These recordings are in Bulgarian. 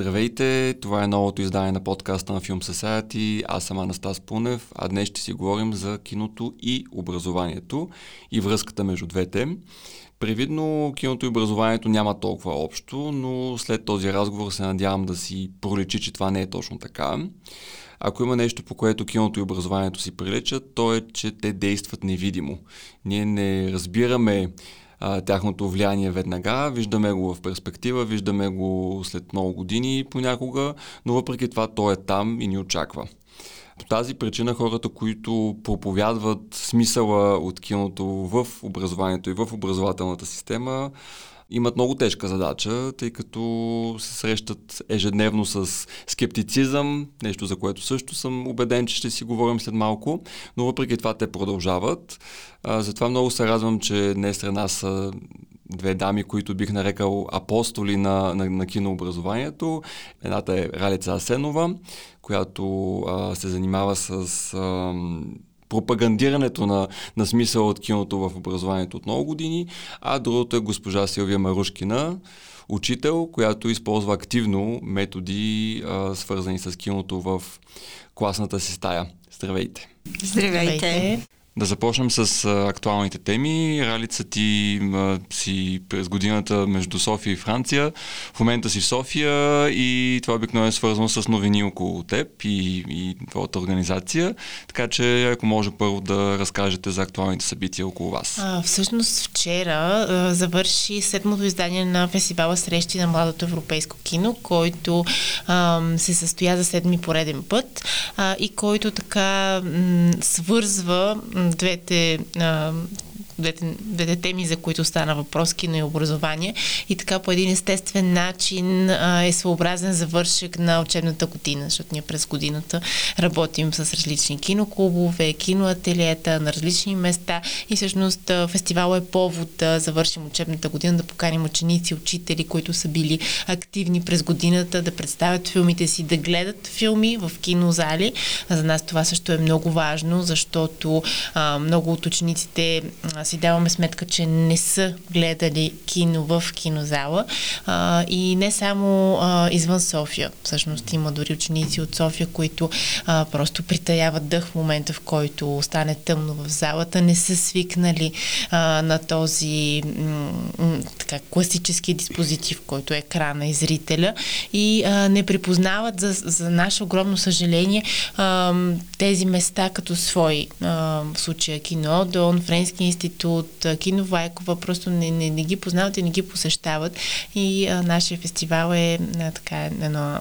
Здравейте, това е новото издание на подкаста на Film Society. Аз съм Анастас Пунев, а днес ще си говорим за киното и образованието и връзката между двете. Привидно киното и образованието няма толкова общо, но след този разговор се надявам да си проличи, че това не е точно така. Ако има нещо, по което киното и образованието си приличат, то е, че те действат невидимо. Ние не разбираме а, тяхното влияние веднага, виждаме го в перспектива, виждаме го след много години понякога, но въпреки това то е там и ни очаква. По тази причина хората, които проповядват смисъла от киното в образованието и в образователната система, имат много тежка задача, тъй като се срещат ежедневно с скептицизъм, нещо за което също съм убеден, че ще си говорим след малко, но въпреки това те продължават. А, затова много се радвам, че днес сред нас са две дами, които бих нарекал апостоли на, на, на кинообразованието. Едната е Ралица Асенова, която а, се занимава с а, пропагандирането на, на смисъл от киното в образованието от много години, а другото е госпожа Силвия Марушкина, учител, която използва активно методи, а, свързани с киното в класната си стая. Здравейте! Здравейте! Да започнем с а, актуалните теми. Ралица ти а, си през годината между София и Франция. В момента си в София и това обикновено е свързано с новини около теб и, и твоята организация. Така че, ако може първо да разкажете за актуалните събития около вас. А, всъщност вчера а, завърши седмото издание на фестивала Срещи на младото европейско кино, който а, се състоя за седми пореден път а, и който така м- свързва двете двете, двете теми, за които стана въпрос, кино и образование. И така по един естествен начин а, е своеобразен завършек на учебната година, защото ние през годината работим с различни киноклубове, киноателиета на различни места и всъщност фестивал е повод да завършим учебната година, да поканим ученици, учители, които са били активни през годината, да представят филмите си, да гледат филми в кинозали. За нас това също е много важно, защото а, много от учениците си даваме сметка, че не са гледали кино в кинозала а, и не само а, извън София. Всъщност има дори ученици от София, които а, просто притаяват дъх в момента, в който стане тъмно в залата, не са свикнали а, на този м- м- така, класически диспозитив, който е екрана и зрителя и а, не припознават за, за наше огромно съжаление а, тези места като свои. А, в случая кино, Дон, Френски институт, от Кино Вайкова, просто не, не, не ги познават и не ги посещават. И а, нашия фестивал е а, така, едно,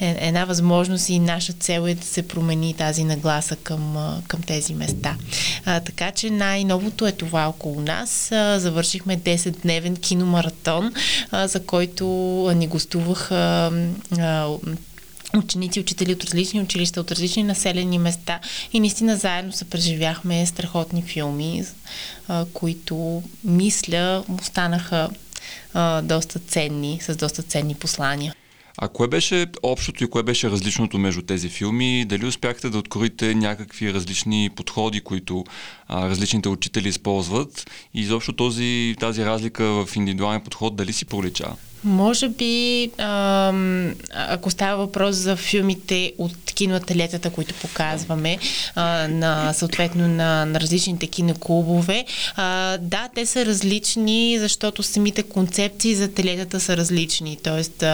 е, една възможност и наша цел е да се промени тази нагласа към, а, към тези места. А, така че най-новото е това около нас. А, завършихме 10-дневен киномаратон, а, за който ни гостуваха а, ученици, учители от различни училища, от различни населени места и наистина заедно се преживяхме страхотни филми, които мисля останаха а, доста ценни, с доста ценни послания. А кое беше общото и кое беше различното между тези филми? Дали успяхте да откроите някакви различни подходи, които а, различните учители използват? И изобщо този, тази разлика в индивидуален подход дали си пролича? Може би, ако става въпрос за филмите от киноателетата, които показваме а, на, съответно на, на различните киноклубове, а, да, те са различни, защото самите концепции за телетата са различни. Тоест,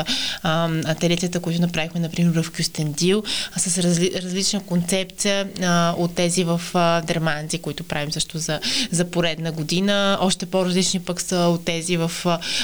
а, телетата, които направихме, например, в Кюстендил, с разли, различна концепция а, от тези в а, Дерманци, които правим също за, за поредна година. Още по-различни пък са от тези в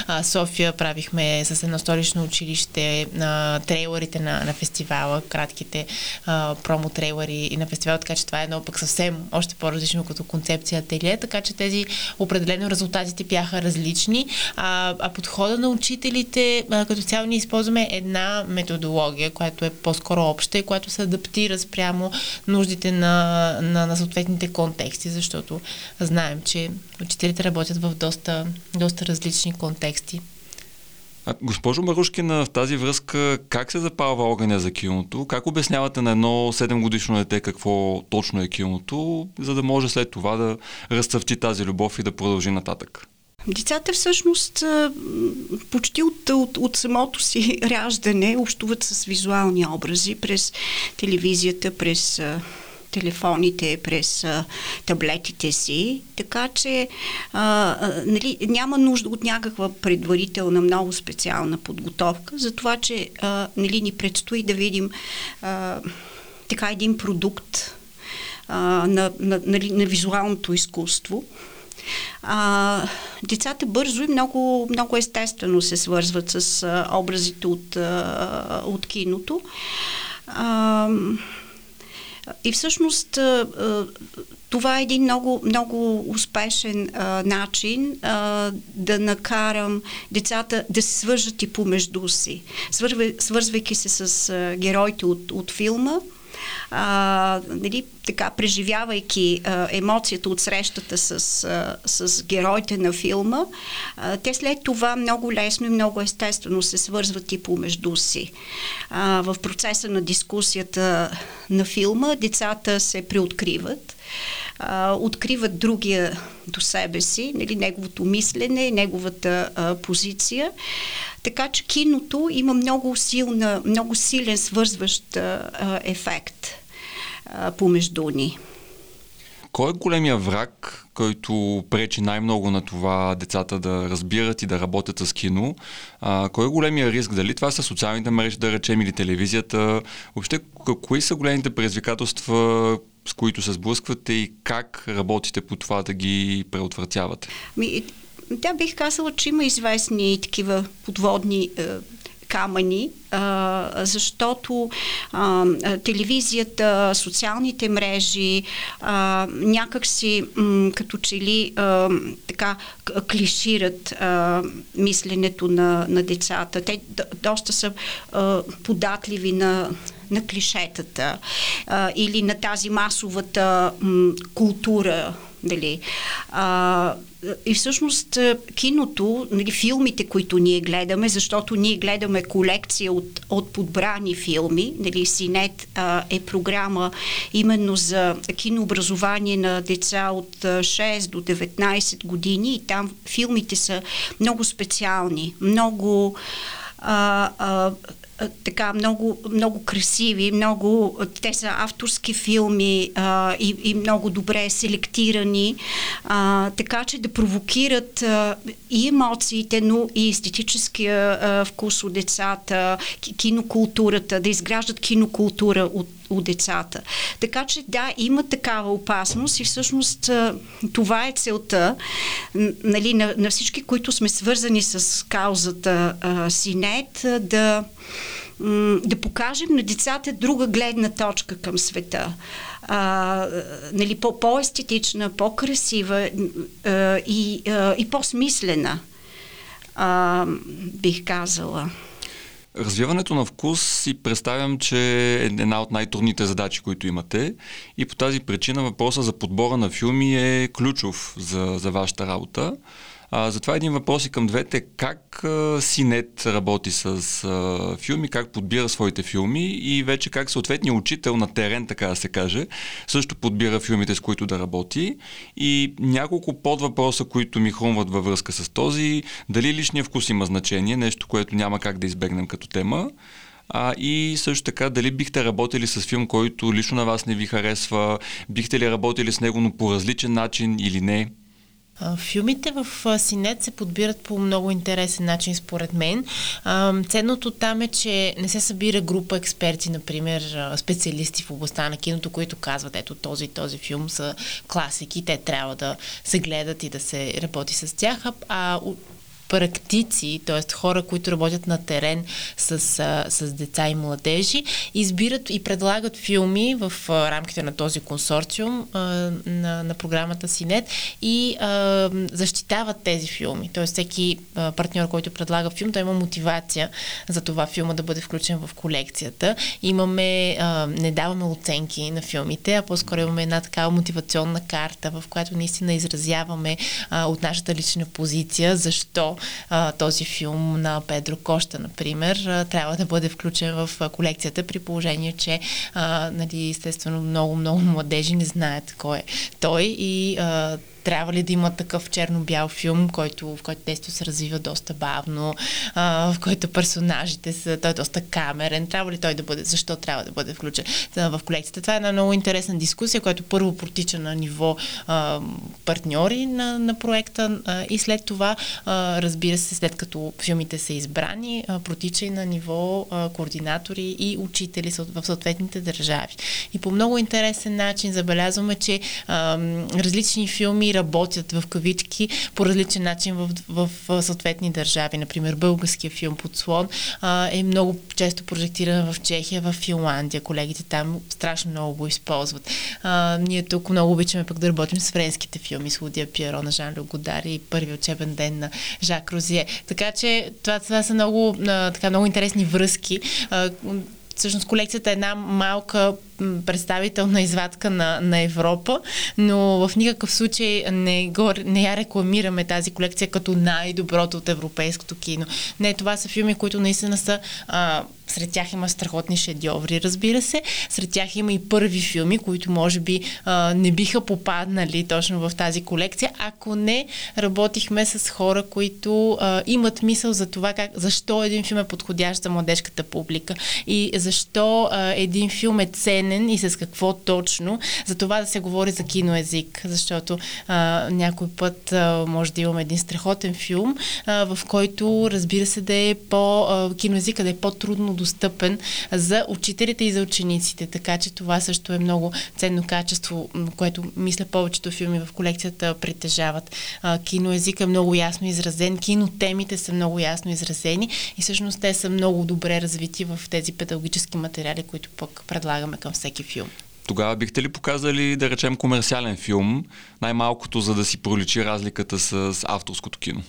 а, София правихме Показахме с едно столично училище на трейлерите на, на фестивала, кратките а, промо трейлери на фестивала, така че това е едно пък съвсем още по-различно като концепция ателие, така че тези определено резултатите бяха различни, а, а подхода на учителите а, като цяло ние използваме една методология, която е по-скоро обща и която се адаптира спрямо нуждите на, на, на съответните контексти, защото знаем, че учителите работят в доста, доста различни контексти. Госпожо Марушкина, в тази връзка как се запалва огъня за киното? Как обяснявате на едно 7 годишно дете какво точно е киното, за да може след това да разцъфти тази любов и да продължи нататък? Децата всъщност почти от, от, от самото си раждане общуват с визуални образи през телевизията, през телефоните, през таблетите си, така че а, нали, няма нужда от някаква предварителна, много специална подготовка, за това, че а, нали, ни предстои да видим а, така един продукт а, на, на, на, нали, на визуалното изкуство. А, децата бързо и много, много естествено се свързват с а, образите от, а, от киното. А, и всъщност това е един много, много успешен а, начин а, да накарам децата да се свържат и помежду си, свързвайки се с а, героите от, от филма а, нали, така, преживявайки а, емоцията от срещата с, а, с героите на филма, а, те след това много лесно и много естествено се свързват и помежду си. А, в процеса на дискусията на филма децата се преоткриват а, откриват другия до себе си, нали, неговото мислене, неговата а, позиция. Така че киното има много, силна, много силен свързващ а, ефект а, помежду ни. Кой е големия враг, който пречи най-много на това децата да разбират и да работят с кино? А, кой е големия риск? Дали това са социалните мрежи, да речем, или телевизията? Въобще, кои са големите предизвикателства, с които се сблъсквате и как работите по това да ги преотвратявате? Ми, да, бих казала, че има известни такива подводни е, камъни, а, защото а, телевизията, социалните мрежи а, някакси м, като че ли а, така клишират а, мисленето на, на децата. Те доста са а, податливи на на клишетата а, или на тази масовата м, култура. Дали. А, и всъщност киното, нали, филмите, които ние гледаме, защото ние гледаме колекция от, от подбрани филми, нали, Синет а, е програма именно за кинообразование на деца от 6 до 19 години и там филмите са много специални, много а, а, така много, много красиви, много, те са авторски филми а, и, и много добре селектирани, а, така че да провокират а, и емоциите, но и естетическия а, вкус от децата, кинокултурата, да изграждат кинокултура от от децата. Така че да, има такава опасност и всъщност това е целта нали, на, на всички, които сме свързани с каузата Синет, да, да покажем на децата друга гледна точка към света. А, нали, по, по-естетична, по-красива а, и, а, и по-смислена, а, бих казала. Развиването на вкус си представям, че е една от най-трудните задачи, които имате и по тази причина въпроса за подбора на филми е ключов за, за вашата работа. А, затова един въпрос и към двете. Как Синет работи с а, филми, как подбира своите филми и вече как съответният учител на терен, така да се каже, също подбира филмите, с които да работи. И няколко подвъпроса, които ми хрумват във връзка с този. Дали личния вкус има значение, нещо, което няма как да избегнем като тема. А, и също така, дали бихте работили с филм, който лично на вас не ви харесва, бихте ли работили с него, но по различен начин или не? Филмите в Синет се подбират по много интересен начин, според мен. Ценното там е, че не се събира група експерти, например, специалисти в областта на киното, които казват, ето този и този филм са класики, те трябва да се гледат и да се работи с тях, а практици, т.е. хора, които работят на терен с, с деца и младежи, избират и предлагат филми в рамките на този консорциум на, на програмата Синет и защитават тези филми. Т.е. всеки партньор, който предлага филм, той има мотивация за това филма да бъде включен в колекцията. Имаме, не даваме оценки на филмите, а по-скоро имаме една такава мотивационна карта, в която наистина изразяваме от нашата лична позиция защо а, този филм на Педро Коща, например, а, трябва да бъде включен в а, колекцията при положение, че а, нали, естествено много, много младежи не знаят кой е той и а, трябва ли да има такъв черно-бял филм, който, в който действието се развива доста бавно, а, в който персонажите са, той е доста камерен, трябва ли той да бъде, защо трябва да бъде включен в колекцията. Това е една много интересна дискусия, която първо протича на ниво а, партньори на, на проекта а, и след това, а, разбира се, след като филмите са избрани, а, протича и на ниво а, координатори и учители в съответните държави. И по много интересен начин забелязваме, че а, различни филми работят в кавички по различен начин в, в, съответни държави. Например, българския филм Подслон а, е много често прожектиран в Чехия, в Финландия. Колегите там страшно много го използват. А, ние тук много обичаме пък да работим с френските филми, с Лудия Пиеро на Жан Лю Годар и първи учебен ден на Жак Розие. Така че това, това са много, а, така, много интересни връзки. А, всъщност колекцията е една малка представителна извадка на, на Европа, но в никакъв случай не, го, не я рекламираме тази колекция като най-доброто от европейското кино. Не, това са филми, които наистина са а, сред тях има страхотни шедьоври, разбира се. Сред тях има и първи филми, които може би а, не биха попаднали точно в тази колекция, ако не работихме с хора, които а, имат мисъл за това как, защо един филм е подходящ за младежката публика и защо а, един филм е ценен и с какво точно. За това да се говори за киноезик, защото а, някой път а, може да имаме един страхотен филм, а, в който разбира се да е по а, киноезика да е по-трудно достъпен за учителите и за учениците. Така че това също е много ценно качество, което мисля повечето филми в колекцията притежават. Киноезик е много ясно изразен, кинотемите са много ясно изразени и всъщност те са много добре развити в тези педагогически материали, които пък предлагаме към всеки филм. Тогава бихте ли показали, да речем, комерциален филм, най-малкото за да си проличи разликата с авторското кино?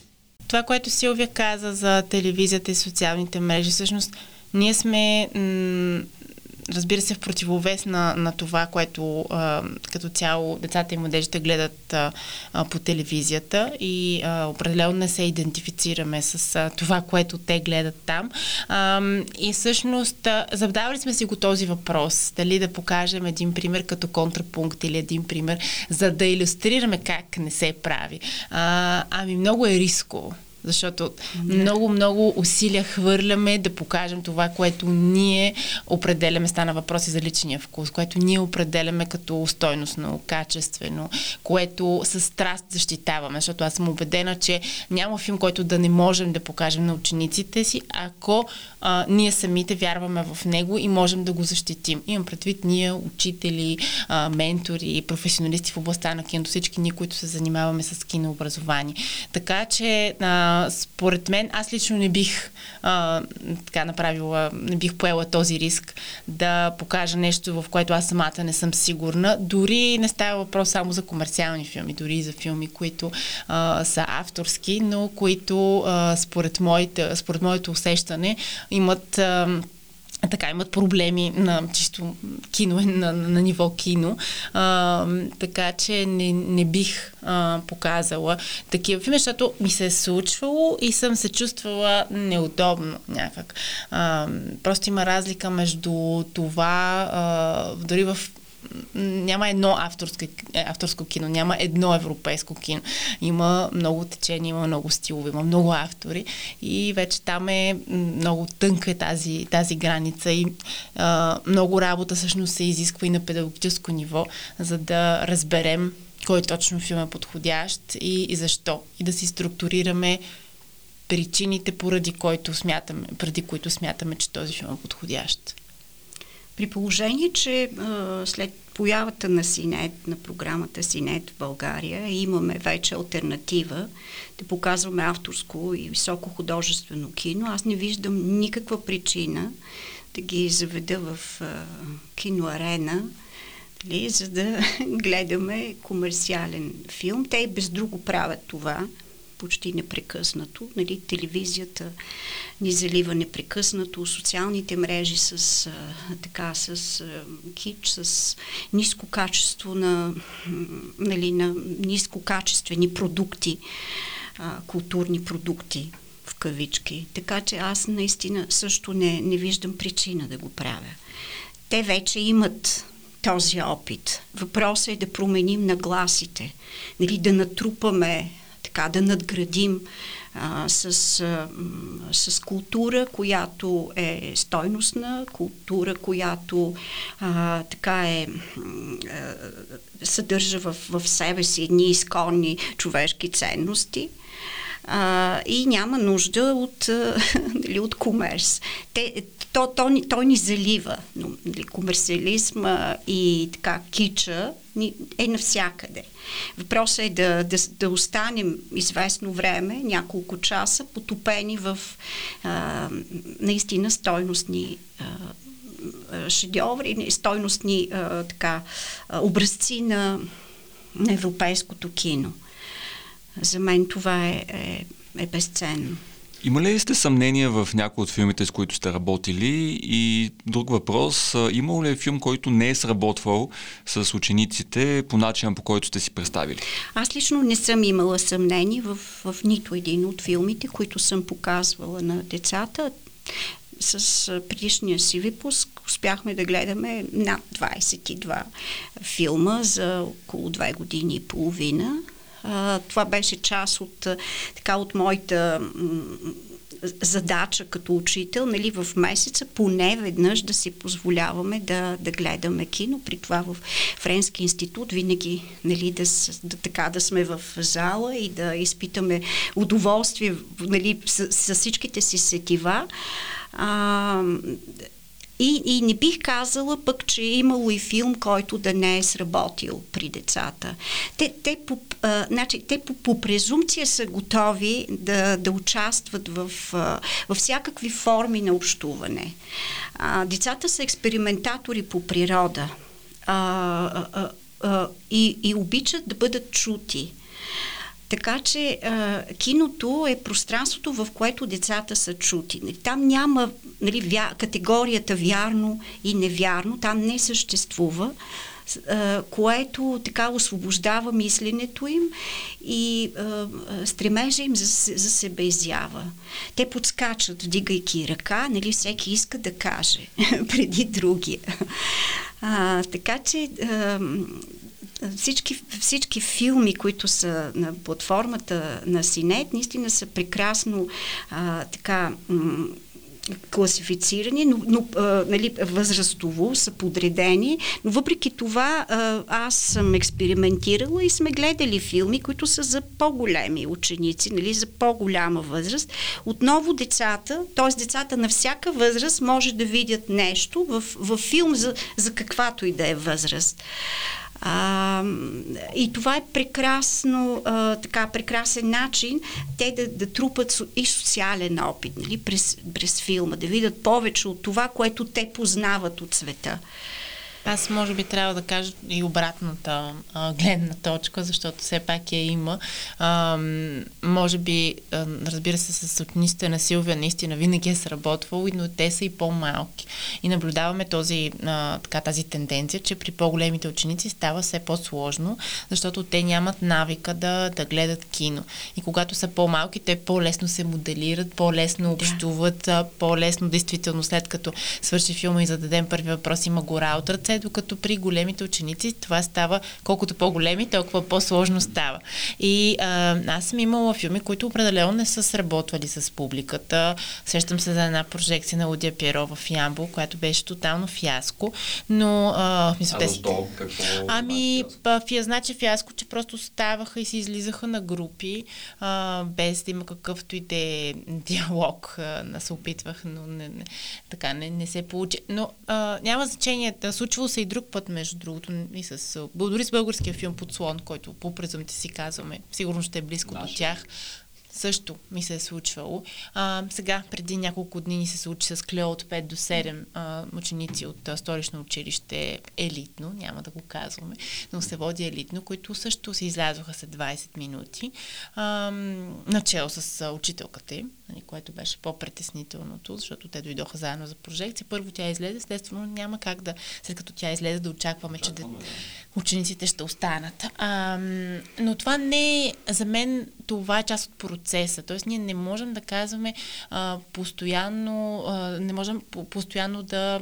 Това, което Силвия каза за телевизията и социалните мрежи, всъщност ние сме м- разбира се, в противовес на, на това, което а, като цяло децата и младежите гледат а, по телевизията и а, определено не се идентифицираме с а, това, което те гледат там. А, и всъщност, задавали сме си го този въпрос, дали да покажем един пример като контрапункт или един пример, за да иллюстрираме как не се прави. А, ами много е рисково защото много, много усилия хвърляме да покажем това, което ние определяме, стана въпроси за личния вкус, което ние определяме като стойностно, качествено, което с страст защитаваме, защото аз съм убедена, че няма филм, който да не можем да покажем на учениците си, ако а, ние самите вярваме в него и можем да го защитим. Имам предвид ние, учители, а, ментори, професионалисти в областта на киното, всички ние, които се занимаваме с кинообразование. Така че а, според мен, аз лично не бих а, така направила, не бих поела този риск да покажа нещо, в което аз самата не съм сигурна. Дори не става въпрос само за комерциални филми, дори за филми, които а, са авторски, но които а, според, моите, според моето усещане имат така имат проблеми на чисто кино, на, на ниво кино. А, така че не, не бих а, показала такива филми, защото ми се е случвало и съм се чувствала неудобно някак. А, просто има разлика между това, а, дори в няма едно авторско, е, авторско кино, няма едно европейско кино. Има много течения, има много стилове, има много автори и вече там е много тънка е тази, тази граница и а, много работа всъщност се изисква и на педагогическо ниво, за да разберем кой точно филм е подходящ и, и защо. И да си структурираме причините, поради който смятаме, преди които смятаме, че този филм е подходящ. При положение, че а, след появата на Синет, на програмата Синет в България, имаме вече альтернатива да показваме авторско и високо художествено кино, аз не виждам никаква причина да ги заведа в а, киноарена, ли, за да гледаме комерциален филм. Те и без друго правят това почти непрекъснато. Нали, телевизията ни залива непрекъснато, социалните мрежи с, а, така, с а, кич, с ниско качество на, нали, на нискокачествени продукти, а, културни продукти в кавички. Така че аз наистина също не, не виждам причина да го правя. Те вече имат този опит. Въпросът е да променим нагласите, нали, да натрупаме, така, да надградим а, с, а, с култура, която е стойностна, култура, която а, така е а, съдържа в, в себе си едни изконни човешки ценности а, и няма нужда от, а, нали, от комерс. Те, то, то, то ни залива. Но, нали, комерциализма и така кича ни, е навсякъде. Въпросът е да, да, да останем известно време, няколко часа, потопени в а, наистина стойностни шедьоври, стойностни а, така, образци на, на европейското кино. За мен това е, е, е безценно. Има ли сте съмнения в някои от филмите, с които сте работили? И друг въпрос, има ли е филм, който не е сработвал с учениците по начина, по който сте си представили? Аз лично не съм имала съмнение в, в нито един от филмите, които съм показвала на децата с предишния си випуск успяхме да гледаме над 22 филма за около 2 години и половина. Това беше част от, така, от моята задача като учител, нали, в месеца поне веднъж да си позволяваме да, да гледаме кино. При това в Френски институт винаги нали, да, да, така да сме в зала и да изпитаме удоволствие нали, с, с всичките си сетива. А, и, и не бих казала пък, че е имало и филм, който да не е сработил при децата. Те, те, по, а, значи, те по, по презумпция са готови да, да участват в, а, в всякакви форми на общуване. А, децата са експериментатори по природа а, а, а, и, и обичат да бъдат чути. Така че а, киното е пространството, в което децата са чути. Там няма нали, вя, категорията вярно и невярно, там не съществува, а, което така освобождава мисленето им и а, стремежа им за, за себе изява. Те подскачат, вдигайки ръка, нали, всеки иска да каже преди другия. А, така че а, всички, всички филми, които са на платформата на Синет, наистина са прекрасно а, така м- класифицирани, но, но а, нали, възрастово са подредени, но въпреки това а, аз съм експериментирала и сме гледали филми, които са за по-големи ученици, нали, за по-голяма възраст. Отново децата, т.е. децата на всяка възраст може да видят нещо в, в филм за, за каквато и да е възраст. А, и това е прекрасно, а, така, прекрасен начин те да, да трупат и социален опит нали, през, през филма, да видят повече от това, което те познават от света. Аз може би трябва да кажа и обратната а, гледна точка, защото все пак я има. А, може би, а, разбира се, с учениците на Силвия наистина винаги е сработвало, но те са и по-малки. И наблюдаваме този, а, така, тази тенденция, че при по-големите ученици става все по-сложно, защото те нямат навика да, да гледат кино. И когато са по-малки, те по-лесно се моделират, по-лесно общуват, да. по-лесно, действително, след като свърши филма и зададем първи въпрос, има гора от ръце, докато при големите ученици това става, колкото по-големи, толкова по-сложно става. И а, аз съм имала филми, които определено не са сработвали с публиката. Сещам се за една прожекция на Удия Пиеро в Ямбо, която беше тотално фиаско, но... А, мисля, а защо? Какво ами, фия, значи фиаско, че просто ставаха и се излизаха на групи, а, без да има какъвто и да е диалог. А, се опитвах, но не, не, така не, не се получи. Но а, няма значение. Да, случвало се и друг път, между другото, и с, дори с българския филм Подслон, който по презумите си казваме, сигурно ще е близко Наш. до тях също ми се е случвало. А, сега, преди няколко дни ни се случи с Клео от 5 до 7 а, ученици от а, столично училище елитно, няма да го казваме, но се води елитно, които също се излязоха след 20 минути, а, начало с а, учителката им, нали, което беше по-притеснителното, защото те дойдоха заедно за прожекция. Първо тя излезе, естествено няма как да, след като тя излезе, да очакваме, че да, учениците ще останат. А, но това не е, за мен това е част от процеса. Тоест ние не можем да казваме а, постоянно, а, не можем по- постоянно да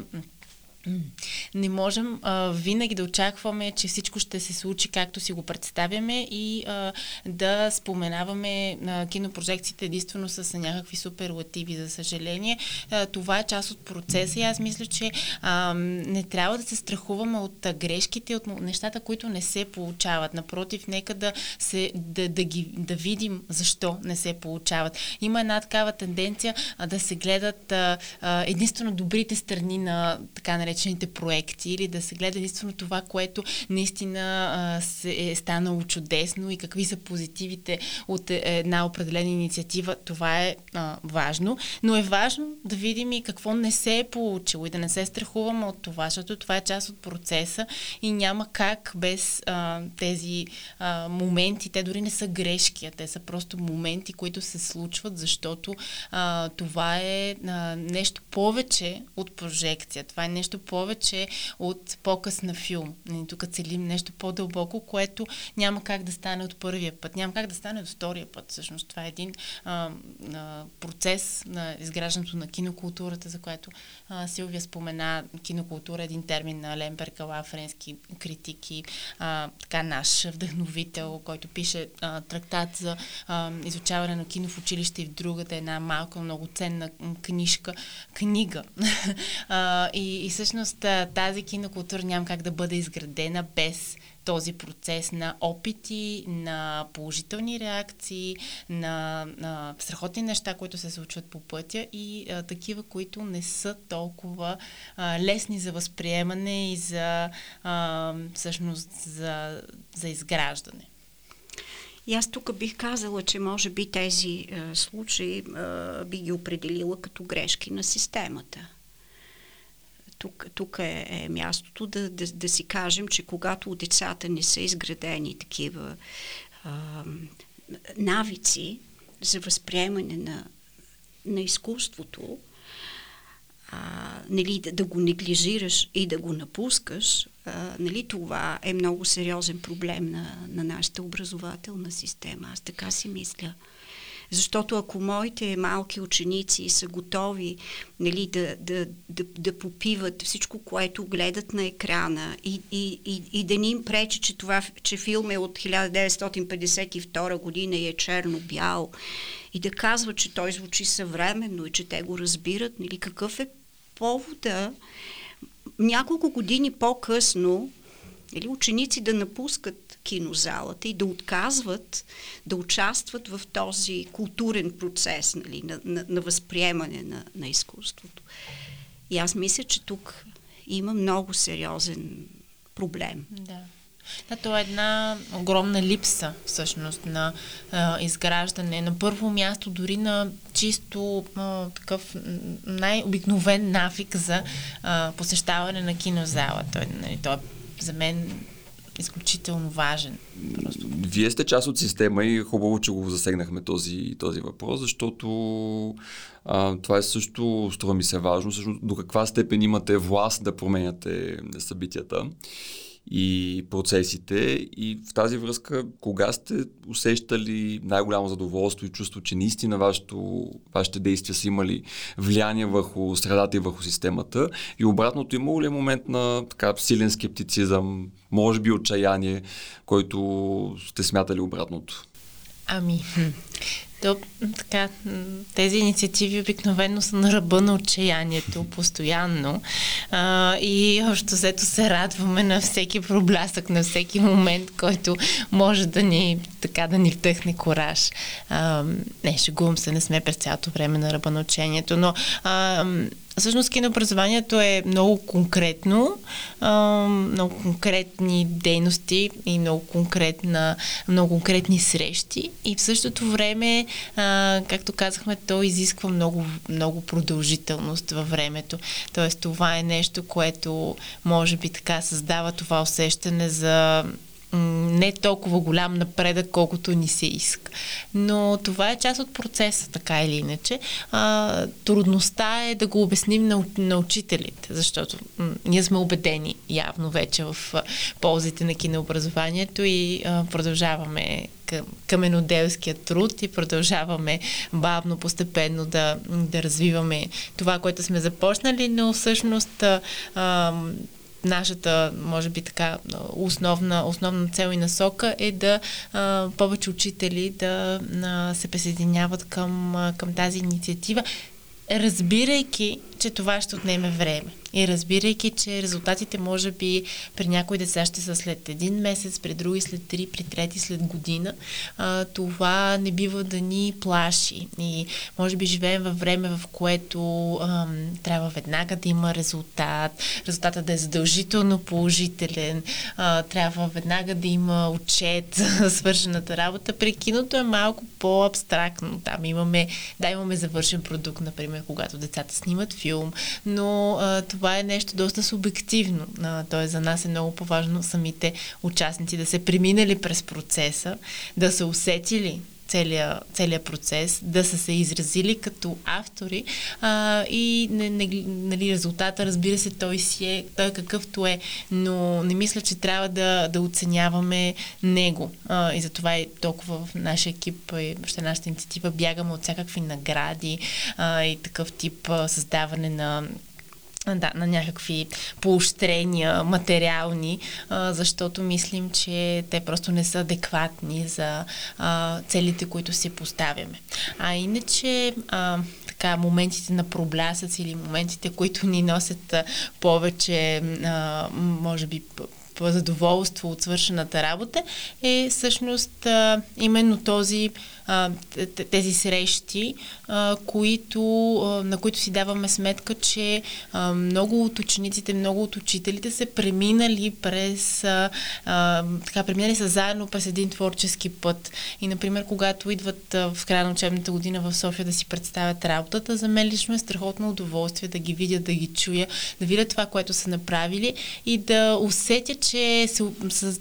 Не можем а, винаги да очакваме, че всичко ще се случи както си го представяме и а, да споменаваме а, кинопрожекциите единствено с някакви суперлативи, за съжаление. А, това е част от процеса и аз мисля, че а, не трябва да се страхуваме от а, грешките, от нещата, които не се получават. Напротив, нека да, се, да, да, ги, да видим защо не се получават. Има една такава тенденция а, да се гледат а, а, единствено добрите страни на така наречените наречените проекти или да се гледа единствено това, което наистина а, се е станало чудесно и какви са позитивите от е, една определена инициатива. Това е а, важно, но е важно да видим и какво не се е получило и да не се страхуваме от това, защото това е част от процеса и няма как без а, тези а, моменти, те дори не са грешки, а те са просто моменти, които се случват, защото а, това е а, нещо повече от прожекция. Това е нещо повече от показ на филм. Нали, тук целим нещо по-дълбоко, което няма как да стане от първия път, няма как да стане от втория път. Всъщност това е един а, а, процес на изграждането на кинокултурата, за което а, Силвия спомена. Кинокултура е един термин на Лен Беркала, френски критик а, така наш вдъхновител, който пише а, трактат за а, изучаване на кино в училище и в другата една малка, много ценна книжка, книга. а, и всъщност всъщност тази кинокултура няма как да бъде изградена без този процес на опити, на положителни реакции, на, на страхотни неща, които се случват по пътя и а, такива, които не са толкова а, лесни за възприемане и за а, всъщност за, за изграждане. И аз тук бих казала, че може би тези е, случаи е, би ги определила като грешки на системата тук, тук е, е мястото да, да, да си кажем, че когато у децата не са изградени такива а, навици за възприемане на, на изкуството, а, нали, да, да го неглижираш и да го напускаш, а, нали, това е много сериозен проблем на, на нашата образователна система. Аз така си мисля. Защото ако моите малки ученици са готови нали, да, да, да, да попиват всичко, което гледат на екрана и, и, и, и да ни им пречи, че, това, че филм е от 1952 година и е черно-бял и да казват, че той звучи съвременно и че те го разбират, нали, какъв е повода? Няколко години по-късно или ученици да напускат кинозалата и да отказват да участват в този културен процес нали, на, на, на възприемане на, на изкуството. И аз мисля, че тук има много сериозен проблем. Да. Да, то е една огромна липса всъщност на а, изграждане. На първо място дори на чисто а, такъв най-обикновен навик за а, посещаване на кинозала. Той, нали, той е за мен изключително важен. Просто. Вие сте част от система и хубаво, че го засегнахме този, този въпрос, защото а, това е също, струва ми се важно, също до каква степен имате власт да променяте събитията и процесите. И в тази връзка, кога сте усещали най-голямо задоволство и чувство, че наистина вашето, вашите действия са имали влияние върху средата и върху системата? И обратното, имало ли е момент на така силен скептицизъм, може би отчаяние, който сте смятали обратното? Ами, то, така, тези инициативи обикновено са на ръба на отчаянието постоянно а, и още взето се радваме на всеки проблясък, на всеки момент, който може да ни, така, да ни вдъхне кораж. А, не, шегувам се, не сме през цялото време на ръба на отчаянието, но а, Всъщност кинообразованието е много конкретно, много конкретни дейности и много, конкретна, много конкретни срещи и в същото време, както казахме, то изисква много, много продължителност във времето. Тоест това е нещо, което може би така създава това усещане за не толкова голям напредък, колкото ни се иска. Но това е част от процеса, така или иначе. А, трудността е да го обясним на, на учителите, защото м- ние сме убедени явно вече в а, ползите на кинообразованието и а, продължаваме към, каменоделския труд и продължаваме бавно, постепенно да, да развиваме това, което сме започнали, но всъщност а, нашата, може би така, основна, основна цел и насока е да а, повече учители да а, се присъединяват към, към тази инициатива, разбирайки, че това ще отнеме време. И разбирайки, че резултатите може би при някои деца ще са след един месец, при други след три, при трети след година, а, това не бива да ни плаши. И може би живеем във време, в което а, трябва веднага да има резултат, резултатът да е задължително положителен, а, трябва веднага да има отчет за свършената работа. При киното е малко по-абстрактно. Там имаме, да, имаме завършен продукт, например, когато децата снимат филм, но а, това това е нещо доста субективно. Т.е. за нас е много по-важно самите участници да се преминали през процеса, да се усетили целия, целия процес, да са се изразили като автори а, и не, не, нали, резултата, разбира се, той си е той е какъвто е, но не мисля, че трябва да, да оценяваме него. А, и затова и толкова в нашия екип и въобще нашата инициатива бягаме от всякакви награди а, и такъв тип а, създаване на да, на някакви поощрения материални, а, защото мислим, че те просто не са адекватни за а, целите, които си поставяме. А иначе, а, така, моментите на проблясъци или моментите, които ни носят повече, а, може би, задоволство от свършената работа, е всъщност а, именно този тези срещи, които, на които си даваме сметка, че много от учениците, много от учителите се преминали през, така, преминали са заедно през един творчески път. И, например, когато идват в края на учебната година в София да си представят работата, за мен лично е страхотно удоволствие да ги видя, да ги чуя, да видя това, което са направили и да усетя, че се,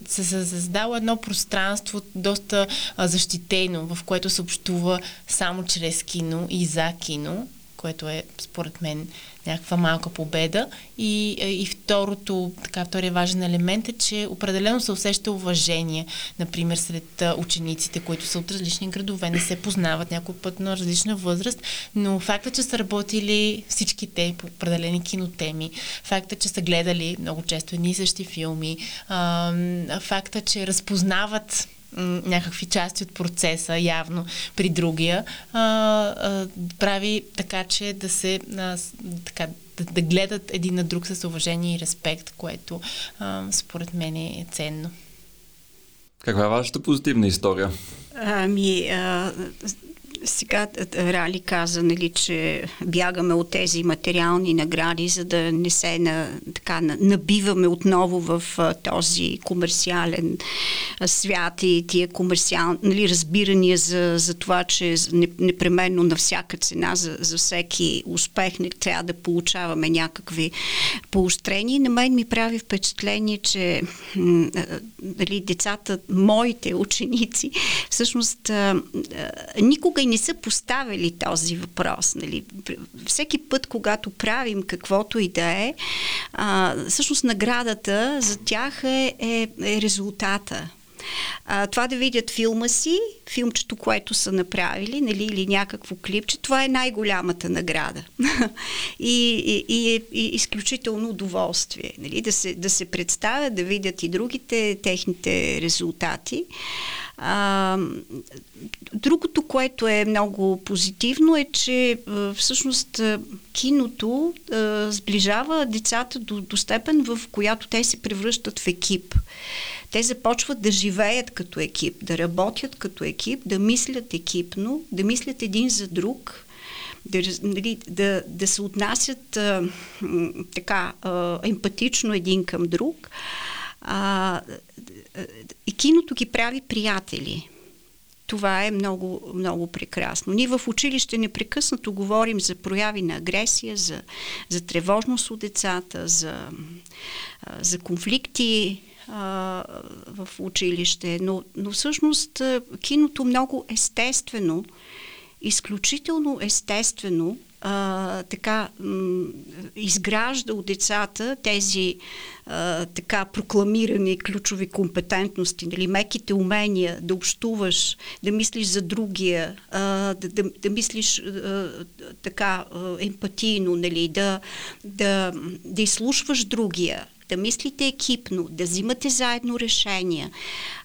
се създало едно пространство доста а, защитено, в което се общува само чрез кино и за кино, което е според мен някаква малка победа. И, и второто, така, втория важен елемент е, че определено се усеща уважение, например, сред учениците, които са от различни градове, не се познават някой път на различна възраст, но факта, че са работили всички те по определени кинотеми, факта, че са гледали много често едни и същи филми, а, факта, че разпознават някакви части от процеса, явно при другия, а, а, прави така, че да се а, така, да, да гледат един на друг с уважение и респект, което а, според мен е ценно. Каква е вашата позитивна история? Ами, а, сега Рали каза, нали, че бягаме от тези материални награди, за да не се на, така, набиваме отново в а, този комерциален а, свят и тия комерциални нали, разбирания за, за това, че непременно на всяка цена за, за всеки успех не трябва да получаваме някакви поощрения. На мен ми прави впечатление, че нали, децата, моите ученици, всъщност а, никога не са поставили този въпрос. Нали? Всеки път, когато правим каквото и да е, а, всъщност наградата за тях е, е, е резултата. А, това да видят филма си, филмчето, което са направили, нали, или някакво клипче, това е най-голямата награда. и, и, и е и изключително удоволствие. Нали, да, се, да се представят, да видят и другите техните резултати. А, другото, което е много позитивно е, че всъщност киното а, сближава децата до, до степен, в която те се превръщат в екип. Те започват да живеят като екип, да работят като екип, да мислят екипно, да мислят един за друг, да, нали, да, да се отнасят а, така а, емпатично един към друг. А, киното ги прави приятели. Това е много, много прекрасно. Ние в училище непрекъснато говорим за прояви на агресия, за, за тревожност от децата, за, за конфликти в училище, но, но всъщност киното много естествено, изключително естествено а, така м, изгражда от децата тези а, така прокламирани ключови компетентности, нали, меките умения да общуваш, да мислиш за другия, а, да, да, да мислиш а, така а, емпатийно, нали, да, да, да изслушваш другия, да мислите екипно, да взимате заедно решения.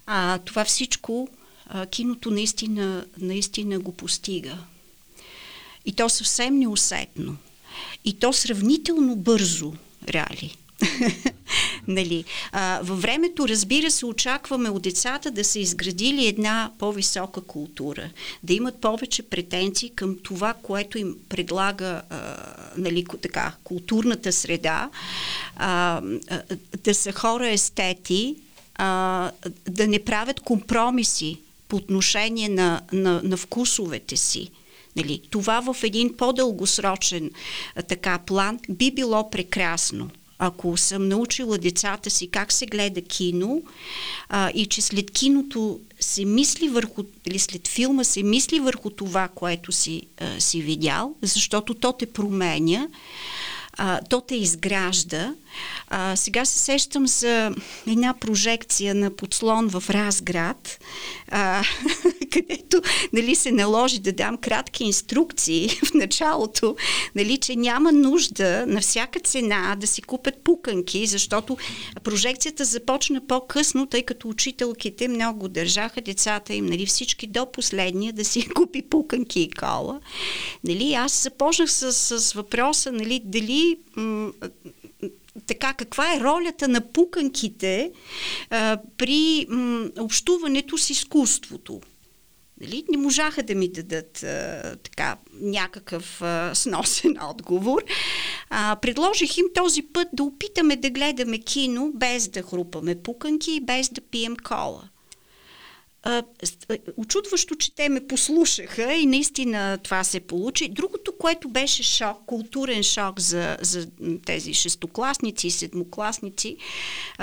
А, това всичко а, киното наистина, наистина го постига. И то съвсем неусетно. И то сравнително бързо, реали. нали? а, във времето, разбира се, очакваме от децата да са изградили една по-висока култура, да имат повече претенции към това, което им предлага а, нали, така, културната среда, а, да са хора естети, а, да не правят компромиси по отношение на, на, на вкусовете си. Нали, това в един по-дългосрочен така план би било прекрасно ако съм научила децата си как се гледа кино а, и че след киното се мисли върху, или след филма се мисли върху това, което си, а, си видял, защото то те променя, а, то те изгражда. А, сега се сещам за една прожекция на подслон в Разград, а, където нали, се наложи да дам кратки инструкции в началото, нали, че няма нужда на всяка цена да си купят пуканки, защото прожекцията започна по-късно, тъй като учителките много държаха децата им, нали, всички до последния да си купи пуканки и кола. Нали, аз започнах с, с въпроса нали, дали така, каква е ролята на пуканките а, при м, общуването с изкуството. Нали? Не можаха да ми дадат а, така някакъв а, сносен отговор. А, предложих им този път да опитаме да гледаме кино без да хрупаме пуканки и без да пием кола. Очудващо, че те ме послушаха и наистина това се получи. Другото, което беше шок, културен шок за, за тези шестокласници и седмокласници,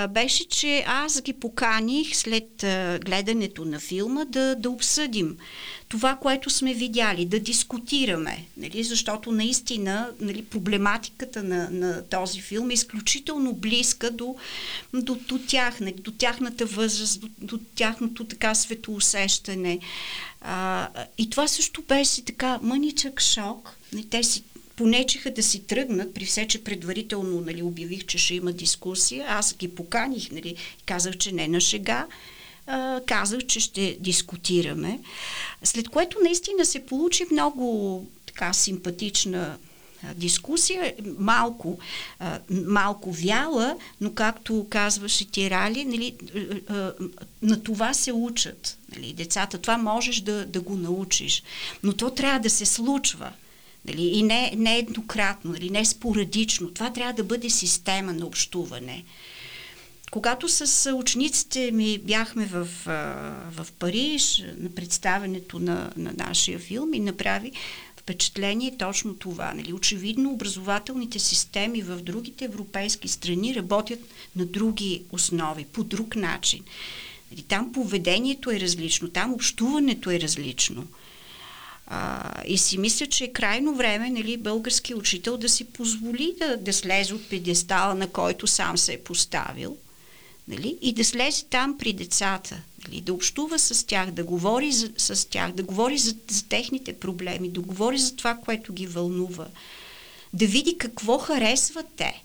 беше, че аз ги поканих след гледането на филма да, да обсъдим това, което сме видяли, да дискутираме, нали, защото наистина нали, проблематиката на, на този филм е изключително близка до, до, до тях, нали, до тяхната възраст, до, до тяхното така светоусещане. А, и това също беше така мъничък шок. Нали, те си понечиха да си тръгнат, при все, че предварително нали, обявих, че ще има дискусия. Аз ги поканих, нали, казах, че не на шега казах, че ще дискутираме. След което наистина се получи много така симпатична дискусия, малко, малко вяла, но както казваше Тирали, нали, на това се учат нали, децата. Това можеш да, да го научиш. Но то трябва да се случва. Нали, и не, не еднократно, нали, не спорадично. Това трябва да бъде система на общуване. Когато с учениците ми бяхме в, в Париж на представенето на, на нашия филм и направи впечатление точно това. Нали? Очевидно образователните системи в другите европейски страни работят на други основи, по друг начин. Нали? Там поведението е различно, там общуването е различно. А, и си мисля, че е крайно време нали, български учител да си позволи да, да слезе от педестала, на който сам се е поставил – нали? и да слезе там при децата, нали? да общува с тях, да говори за, с тях, да говори за, за техните проблеми, да говори за това, което ги вълнува, да види какво харесват те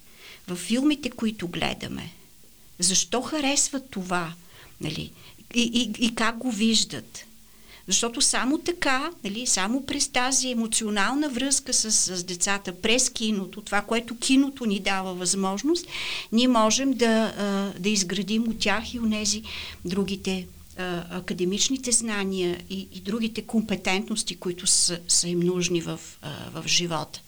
в филмите, които гледаме. Защо харесват това? Нали? И, и, и как го виждат? Защото само така, нали, само през тази емоционална връзка с, с децата, през киното, това, което киното ни дава възможност, ние можем да, да изградим от тях и у нези другите академичните знания и, и другите компетентности, които са, са им нужни в, в живота.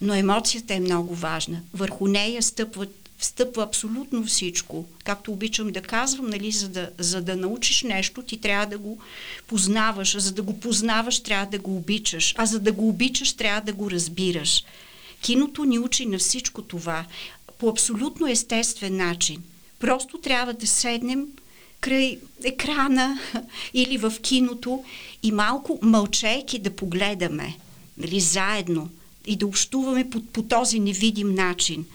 Но емоцията е много важна. Върху нея стъпват стъпва абсолютно всичко. Както обичам да казвам, нали, за, да, за да научиш нещо, ти трябва да го познаваш, а за да го познаваш, трябва да го обичаш, а за да го обичаш, трябва да го разбираш. Киното ни учи на всичко това по абсолютно естествен начин. Просто трябва да седнем край екрана или в киното и малко мълчейки да погледаме, нали, заедно и да общуваме по, по този невидим начин.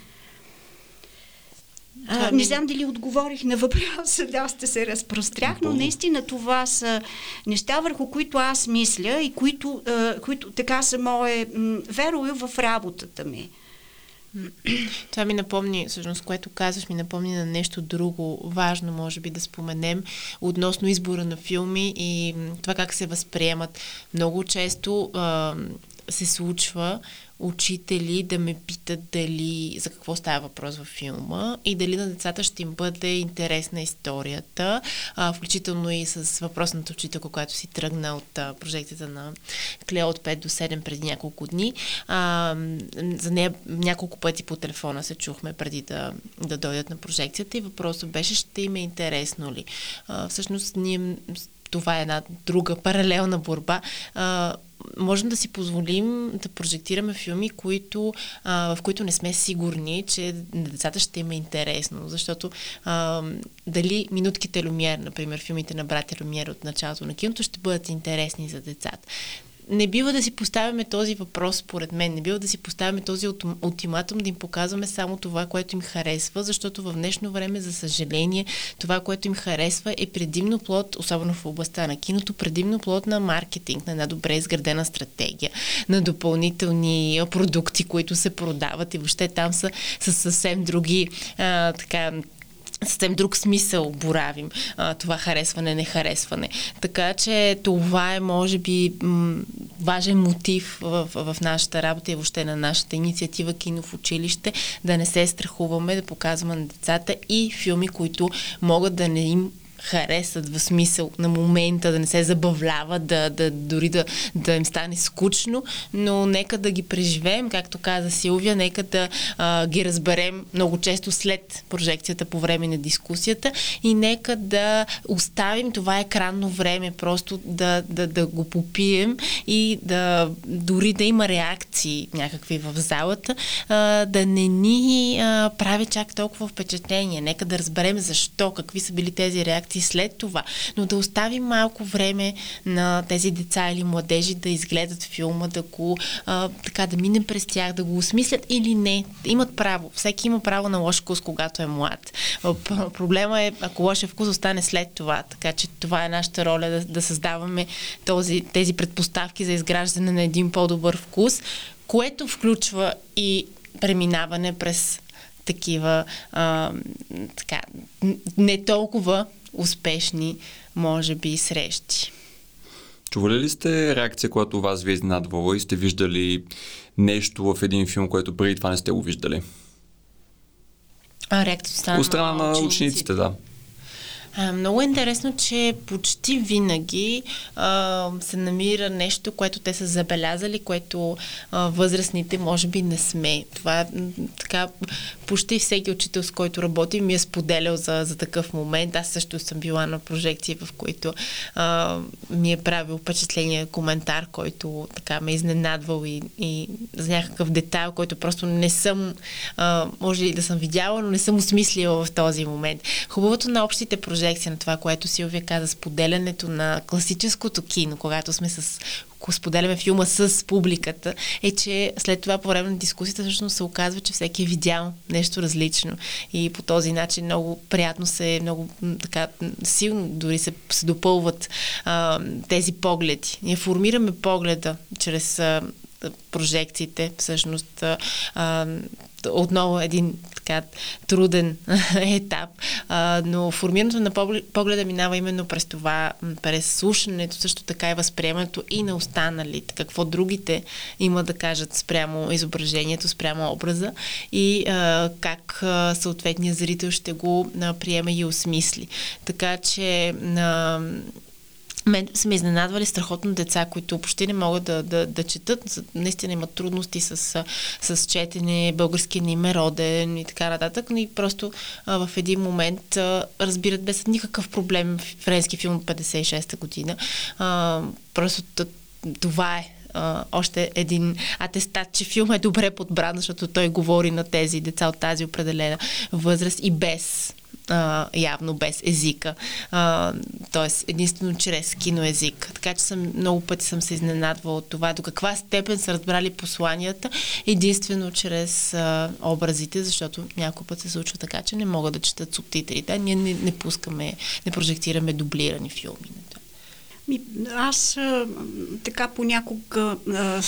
А, не знам дали отговорих на въпроса, доста се разпрострях, но наистина това са неща, върху които аз мисля и които, а, които така са мое верою в работата ми. Това ми напомни, всъщност, което казваш, ми напомни на нещо друго важно, може би да споменем, относно избора на филми и това как се възприемат. Много често а, се случва учители да ме питат дали за какво става въпрос във филма и дали на децата ще им бъде интересна историята, а, включително и с въпросната учителка, която си тръгна от а, прожекцията на Клео от 5 до 7 преди няколко дни. А, за нея няколко пъти по телефона се чухме преди да, да дойдат на прожекцията и въпросът беше ще им е интересно ли. А, всъщност ние това е една друга паралелна борба. А, можем да си позволим да прожектираме филми, които, а, в които не сме сигурни, че на децата ще им е интересно. Защото а, дали минутките Люмиер, например, филмите на братя Люмиер от началото на киното ще бъдат интересни за децата не бива да си поставяме този въпрос, според мен. Не бива да си поставяме този ултиматум, да им показваме само това, което им харесва, защото в днешно време, за съжаление, това, което им харесва е предимно плод, особено в областта на киното, предимно плод на маркетинг, на една добре изградена стратегия, на допълнителни продукти, които се продават и въобще там са с съвсем други а, така съвсем друг смисъл боравим а, това харесване, не харесване. Така че това е, може би, м- важен мотив в, в, в нашата работа и въобще на нашата инициатива Кино в училище, да не се страхуваме да показваме на децата и филми, които могат да не им харесат в смисъл на момента, да не се забавляват, да, да, дори да, да им стане скучно, но нека да ги преживеем, както каза Силвия, нека да а, ги разберем много често след прожекцията по време на дискусията и нека да оставим това екранно време, просто да, да, да го попием и да дори да има реакции някакви в залата, а, да не ни а, прави чак толкова впечатление. Нека да разберем защо, какви са били тези реакции реакции след това, но да оставим малко време на тези деца или младежи да изгледат филма, да го а, така да минем през тях, да го осмислят или не. Имат право. Всеки има право на лош вкус, когато е млад. Проблема е, ако лошия вкус остане след това. Така че това е нашата роля да, да създаваме този, тези предпоставки за изграждане на един по-добър вкус, което включва и преминаване през такива а, така, не толкова успешни, може би, срещи. Чували ли сте реакция, която вас ви е изненадвала и сте виждали нещо в един филм, което преди това не сте го виждали? А, реакцията от страна на учениците да. А, много е интересно, че почти винаги а, се намира нещо, което те са забелязали, което а, възрастните може би не сме. Това така почти всеки учител, с който работи, ми е споделял за, за такъв момент. Аз също съм била на прожекции, в които а, ми е правил впечатление коментар, който така ме е изненадвал и, и за някакъв детайл, който просто не съм, а, може ли да съм видяла, но не съм осмислила в този момент. Хубавото на общите прожекции прожекция на това, което Силвия каза, споделянето на класическото кино, когато сме с споделяме филма с публиката, е, че след това по време на дискусията всъщност се оказва, че всеки е видял нещо различно. И по този начин много приятно се, много така силно дори се, се допълват а, тези погледи. Ние формираме погледа чрез а, прожекциите, всъщност а, отново един така труден етап, а, но формирането на погледа минава именно през това, през слушането, също така и възприемането и на останалите, какво другите има да кажат спрямо изображението, спрямо образа и а, как а, съответният зрител ще го а, приеме и осмисли. Така че а, мен са изненадвали страхотно деца, които почти не могат да, да, да четат. Наистина имат трудности с, с четене, българския ни е роден и така нататък, но и просто а, в един момент а, разбират без никакъв проблем френски филм от 56-та година. А, просто това е Uh, още един атестат, че филм е добре подбран, защото той говори на тези деца от тази определена възраст и без а, явно без езика. Тоест, единствено чрез киноезик. Така че съм, много пъти съм се изненадвала от това, до каква степен са разбрали посланията, единствено чрез а, образите, защото някой път се случва така, че не могат да четат субтитрите. Ние не, не пускаме, не прожектираме дублирани филми. Аз а, така понякога а,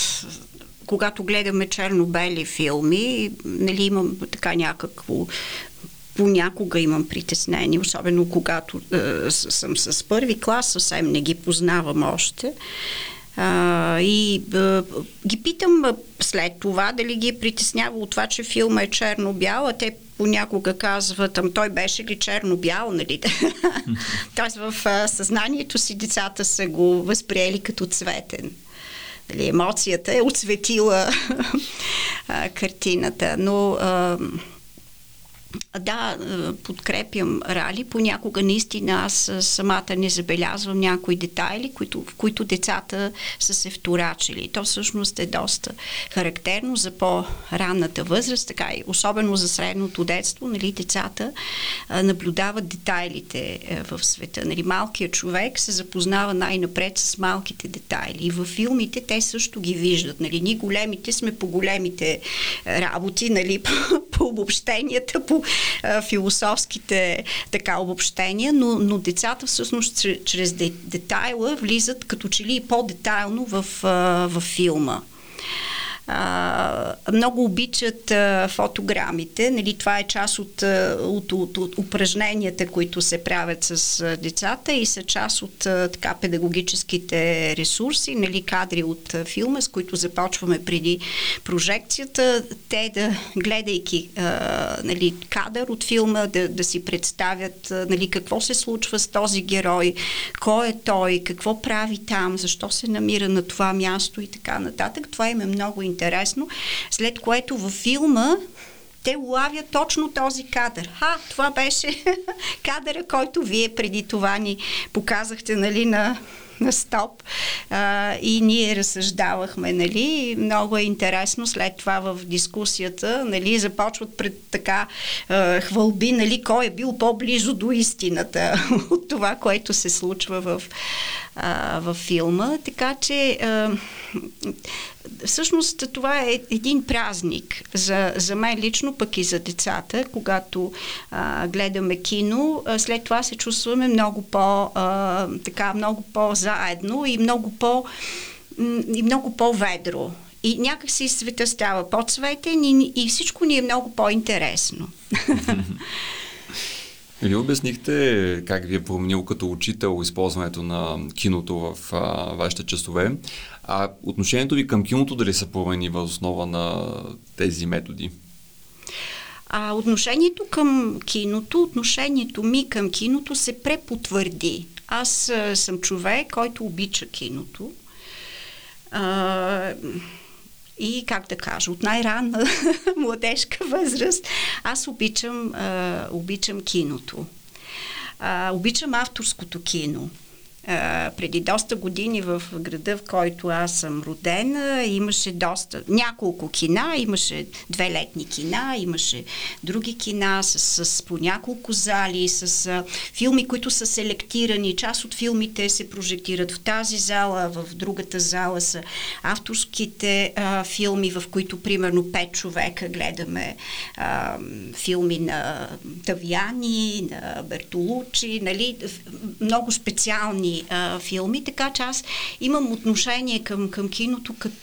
когато гледаме черно-бели филми, нали, имам така някакво понякога имам притеснение, особено когато е, съм с първи клас, съвсем не ги познавам още. А, и а, ги питам след това дали ги е притеснява от това, че филма е черно-бял, а те понякога казват, ам той беше ли черно-бял, нали? Тоест в а, съзнанието си децата са го възприели като цветен. Дали, емоцията е отсветила а, картината, но а, да, е, подкрепям Рали. Понякога наистина аз е, самата не забелязвам някои детайли, които, в които децата са се вторачили. То всъщност е доста характерно за по-ранната възраст, така и особено за средното детство. Нали, децата а, наблюдават детайлите а, е, в света. Нали, малкият човек се запознава най-напред с малките детайли. И във филмите те също ги виждат. Нали. Ние големите сме по големите работи, нали, по, по обобщенията, по философските така обобщения, но, но децата всъщност чрез детайла влизат като че ли по-детайлно в, в филма много обичат а, фотограмите. Нали, това е част от, от, от, от упражненията, които се правят с децата и са част от а, така, педагогическите ресурси, нали, кадри от а, филма, с които започваме преди прожекцията. Те да, гледайки а, нали, кадър от филма, да, да си представят а, нали, какво се случва с този герой, кой е той, какво прави там, защо се намира на това място и така нататък. Това им е много интересно, след което във филма те улавят точно този кадър. Ха, това беше кадъра, който вие преди това ни показахте, нали, на на стоп. А, и ние разсъждавахме, нали, много е интересно след това в дискусията, нали, започват пред така а, хвалби, нали, кой е бил по-близо до истината от това, което се случва в, а, в филма, така че а, всъщност това е един празник за, за мен лично, пък и за децата, когато а, гледаме кино, а, след това се чувстваме много по, а, така, много по-заедно и много по- и много по-ведро. И някак си света става по-цветен и, и всичко ни е много по-интересно. Вие обяснихте как ви е променил като учител използването на киното в а, вашите часове. А отношението ви към киното дали се промени въз основа на тези методи? А отношението към киното, отношението ми към киното се препотвърди. Аз а, съм човек, който обича киното. А, и, как да кажа, от най-ранна младежка възраст аз обичам, а, обичам киното. А, обичам авторското кино преди доста години в града, в който аз съм родена, имаше доста, няколко кина, имаше две летни кина, имаше други кина с, с по няколко зали, с а, филми, които са селектирани. Част от филмите се прожектират в тази зала, в другата зала са авторските а, филми, в които примерно пет човека гледаме а, филми на Тавяни, на Бертолучи, нали, много специални а, филми, така че аз имам отношение към, към киното като,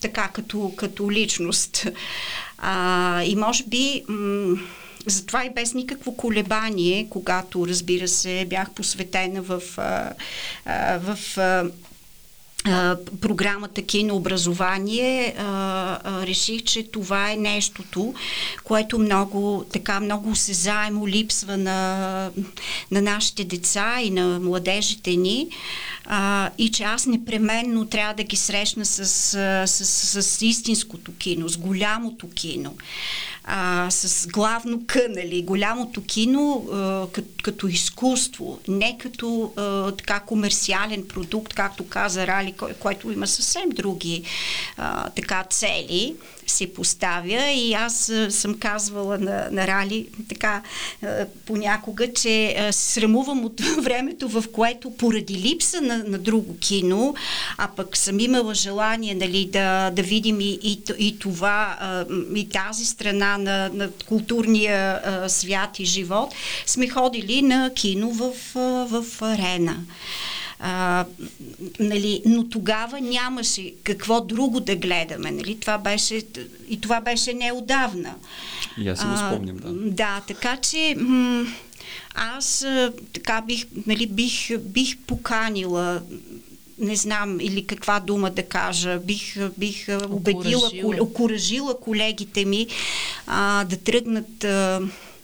така, като, като личност. А, и може би... М- затова и без никакво колебание, когато, разбира се, бях посветена в, а, а, в а, програмата кинообразование, реших, че това е нещото, което много, така, много осезаемо липсва на, на нашите деца и на младежите ни. А, и че аз непременно трябва да ги срещна с, с, с, с истинското кино, с голямото кино а, с главно К, нали, голямото кино а, като, като изкуство, не като а, така комерциален продукт, както каза Рали, кой, който има съвсем други а, така цели. Се поставя и аз съм казвала на, на Рали така понякога, че се срамувам от времето, в което поради липса на, на друго кино, а пък съм имала желание нали, да, да видим и, и, и това, и тази страна на, на културния свят и живот, сме ходили на кино в, в арена. А, нали, но тогава нямаше какво друго да гледаме. Нали? Това беше, и това беше неодавна. И аз си го спомням, да. Да, така че м- аз така бих, нали, бих, бих поканила не знам или каква дума да кажа, бих, бих убедила, окоръжила колегите ми а, да тръгнат а,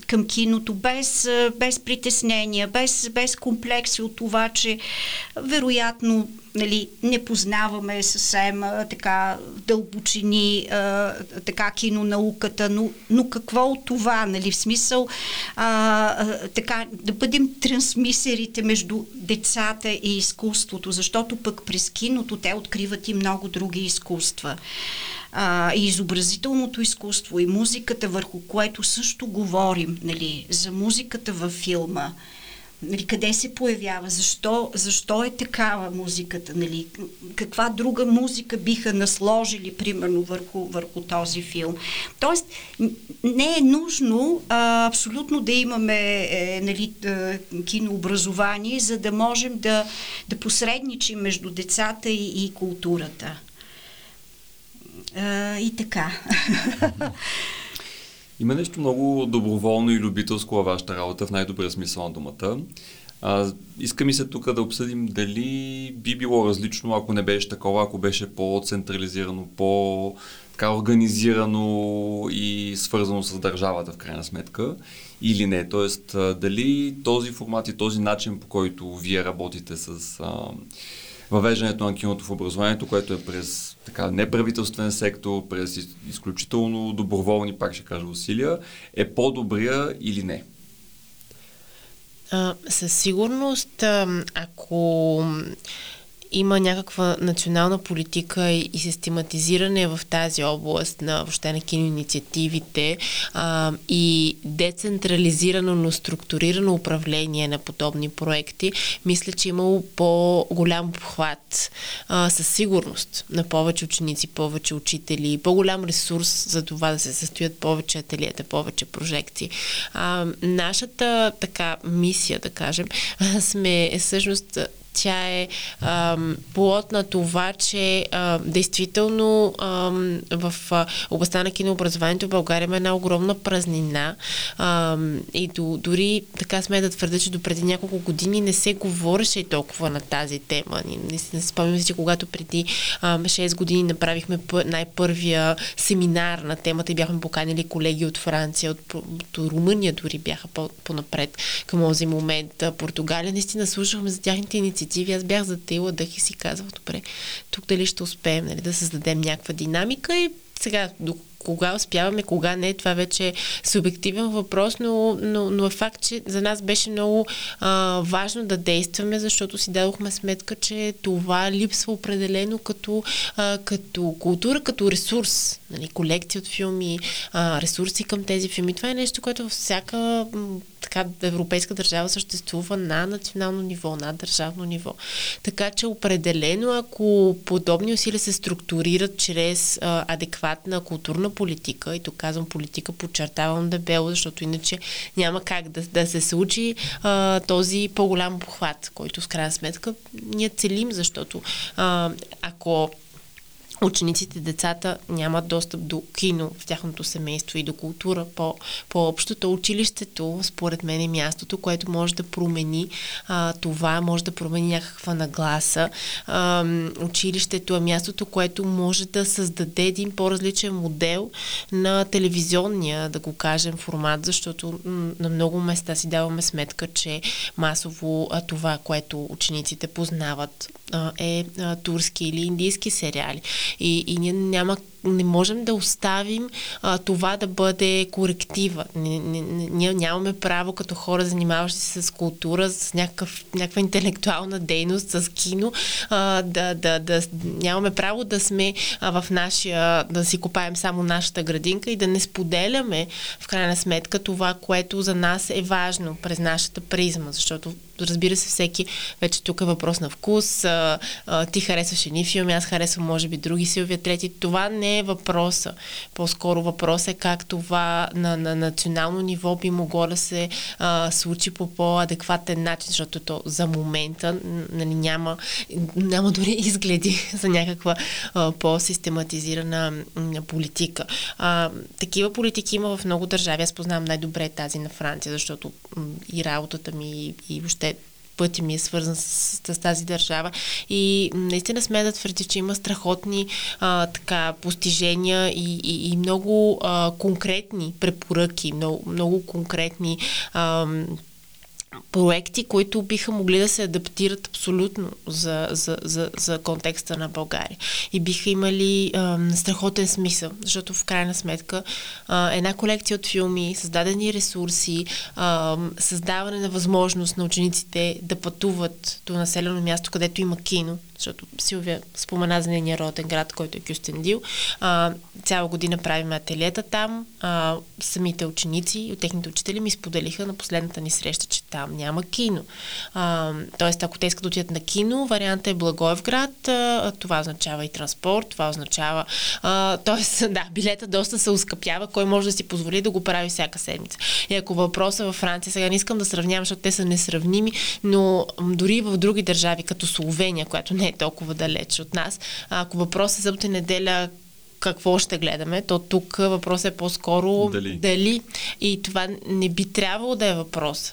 към киното без, без притеснения, без, без комплекси от това, че вероятно нали, не познаваме съвсем а, така дълбочини а, така кинонауката, но, но какво от това, нали, в смисъл а, а, така да бъдем трансмисерите между децата и изкуството, защото пък през киното те откриват и много други изкуства. А, и изобразителното изкуство, и музиката, върху което също говорим, нали, за музиката във филма, нали, къде се появява, защо, защо е такава музиката, нали, каква друга музика биха насложили, примерно, върху, върху този филм. Тоест, не е нужно а, абсолютно да имаме е, нали, кинообразование, за да можем да, да посредничим между децата и, и културата. А, и така. Има нещо много доброволно и любителско във вашата работа, в най-добрия смисъл на думата. А, иска ми се тук да обсъдим дали би било различно, ако не беше такова, ако беше по-централизирано, по- така организирано и свързано с държавата в крайна сметка или не. Тоест, дали този формат и този начин, по който вие работите с а, въвеждането на киното в образованието, което е през така, неправителствен сектор, през изключително доброволни, пак ще кажа, усилия, е по-добрия или не? А, със сигурност, ако има някаква национална политика и, и систематизиране в тази област на въобще на киноинициативите а, и децентрализирано, но структурирано управление на подобни проекти, мисля, че е имало по-голям обхват а, със сигурност на повече ученици, повече учители, по-голям ресурс за това да се състоят повече ателиета, повече прожекции. А, нашата така мисия, да кажем, сме всъщност тя е плод на това, че а, действително ам, в а, областта на кинообразованието в България има една огромна празнина ам, и до, дори така сме да твърда, че до преди няколко години не се говореше и толкова на тази тема. Не, не спомням си, когато преди ам, 6 години направихме най-първия семинар на темата и бяхме поканили колеги от Франция, от, от Румъния дори бяха по, по-напред към този момент. Португалия наистина слушахме за тяхните инициативи инициативи, аз бях затила дъх и си казвах, добре, тук дали ще успеем нали, да създадем някаква динамика и сега, кога успяваме, кога не, това вече е субективен въпрос, но, но, но е факт, че за нас беше много а, важно да действаме, защото си дадохме сметка, че това липсва определено като, а, като култура, като ресурс. Нали, колекция от филми, а, ресурси към тези филми. Това е нещо, което всяка така европейска държава съществува на национално ниво, на държавно ниво. Така че определено, ако подобни усилия се структурират чрез а, адекватна културна политика, и то казвам политика, подчертавам дебело, защото иначе няма как да, да се случи а, този по-голям похват, който в крайна сметка ние целим, защото а, ако учениците, децата нямат достъп до кино в тяхното семейство и до култура по, по-общо, то училището, според мен, е мястото, което може да промени а, това, може да промени някаква нагласа. А, училището е мястото, което може да създаде един по-различен модел на телевизионния, да го кажем, формат, защото на много места си даваме сметка, че масово а, това, което учениците познават, а, е а, турски или индийски сериали. И, и ние няма не можем да оставим а, това да бъде коректива. Ние нямаме право като хора, занимаващи се с култура, с някакъв, някаква интелектуална дейност, с кино, а, да, да, да, нямаме право да сме а, в нашия, да си копаем само нашата градинка и да не споделяме в крайна сметка това, което за нас е важно през нашата призма, защото разбира се, всеки, вече тук е въпрос на вкус, а, а, ти харесваш едни филми, аз харесвам може би други, Силвия трети. Това не въпроса. По-скоро въпрос е как това на, на национално ниво би могло да се а, случи по по-адекватен начин, защото то за момента нали, няма, няма дори изгледи за някаква а, по-систематизирана политика. А, такива политики има в много държави. Аз познавам най-добре тази на Франция, защото и работата ми и, и въобще пътя ми е свързан с, с тази държава. И наистина сме да твърди, че има страхотни а, така, постижения и, и, и много а, конкретни препоръки, много, много конкретни а, проекти, които биха могли да се адаптират абсолютно за, за, за, за контекста на България. И биха имали а, страхотен смисъл, защото в крайна сметка а, една колекция от филми, създадени ресурси, а, създаване на възможност на учениците да пътуват до населено място, където има кино, защото Силвия спомена за нейния роден град, който е Кюстендил. А, цяла година правим ателиета там. А, самите ученици и техните учители ми споделиха на последната ни среща, че там няма кино. А, тоест, ако те искат да отидат на кино, вариантът е Благоевград. А, това означава и транспорт, това означава... А, тоест, да, билета доста се ускъпява. Кой може да си позволи да го прави всяка седмица? И ако въпросът във Франция, сега не искам да сравнявам, защото те са несравними, но дори в други държави, като Словения, която не е толкова далеч от нас. Ако въпросът е събота неделя какво ще гледаме, то тук въпросът е по-скоро дали. дали. И това не би трябвало да е въпрос.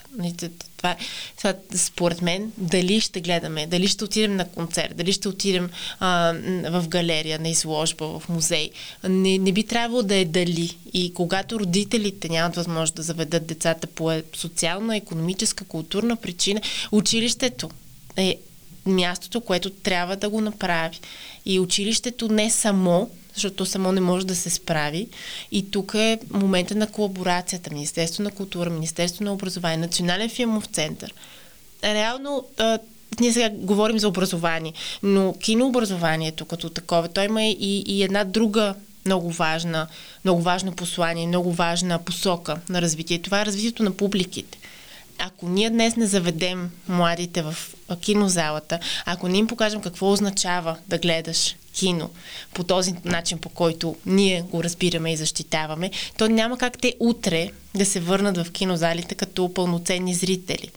Това, това, според мен, дали ще гледаме, дали ще отидем на концерт, дали ще отидем а, в галерия, на изложба, в музей. Не, не би трябвало да е дали. И когато родителите нямат възможност да заведат децата по е, социална, економическа, културна причина, училището е мястото, което трябва да го направи. И училището не само, защото само не може да се справи. И тук е момента на колаборацията. Министерство на култура, Министерство на образование, Национален филмов център. Реално, а, ние сега говорим за образование, но кинообразованието като такова, той има и, и една друга много важна, много важно послание, много важна посока на развитие. Това е развитието на публиките ако ние днес не заведем младите в кинозалата, ако не им покажем какво означава да гледаш кино по този начин, по който ние го разбираме и защитаваме, то няма как те утре да се върнат в кинозалите като пълноценни зрители.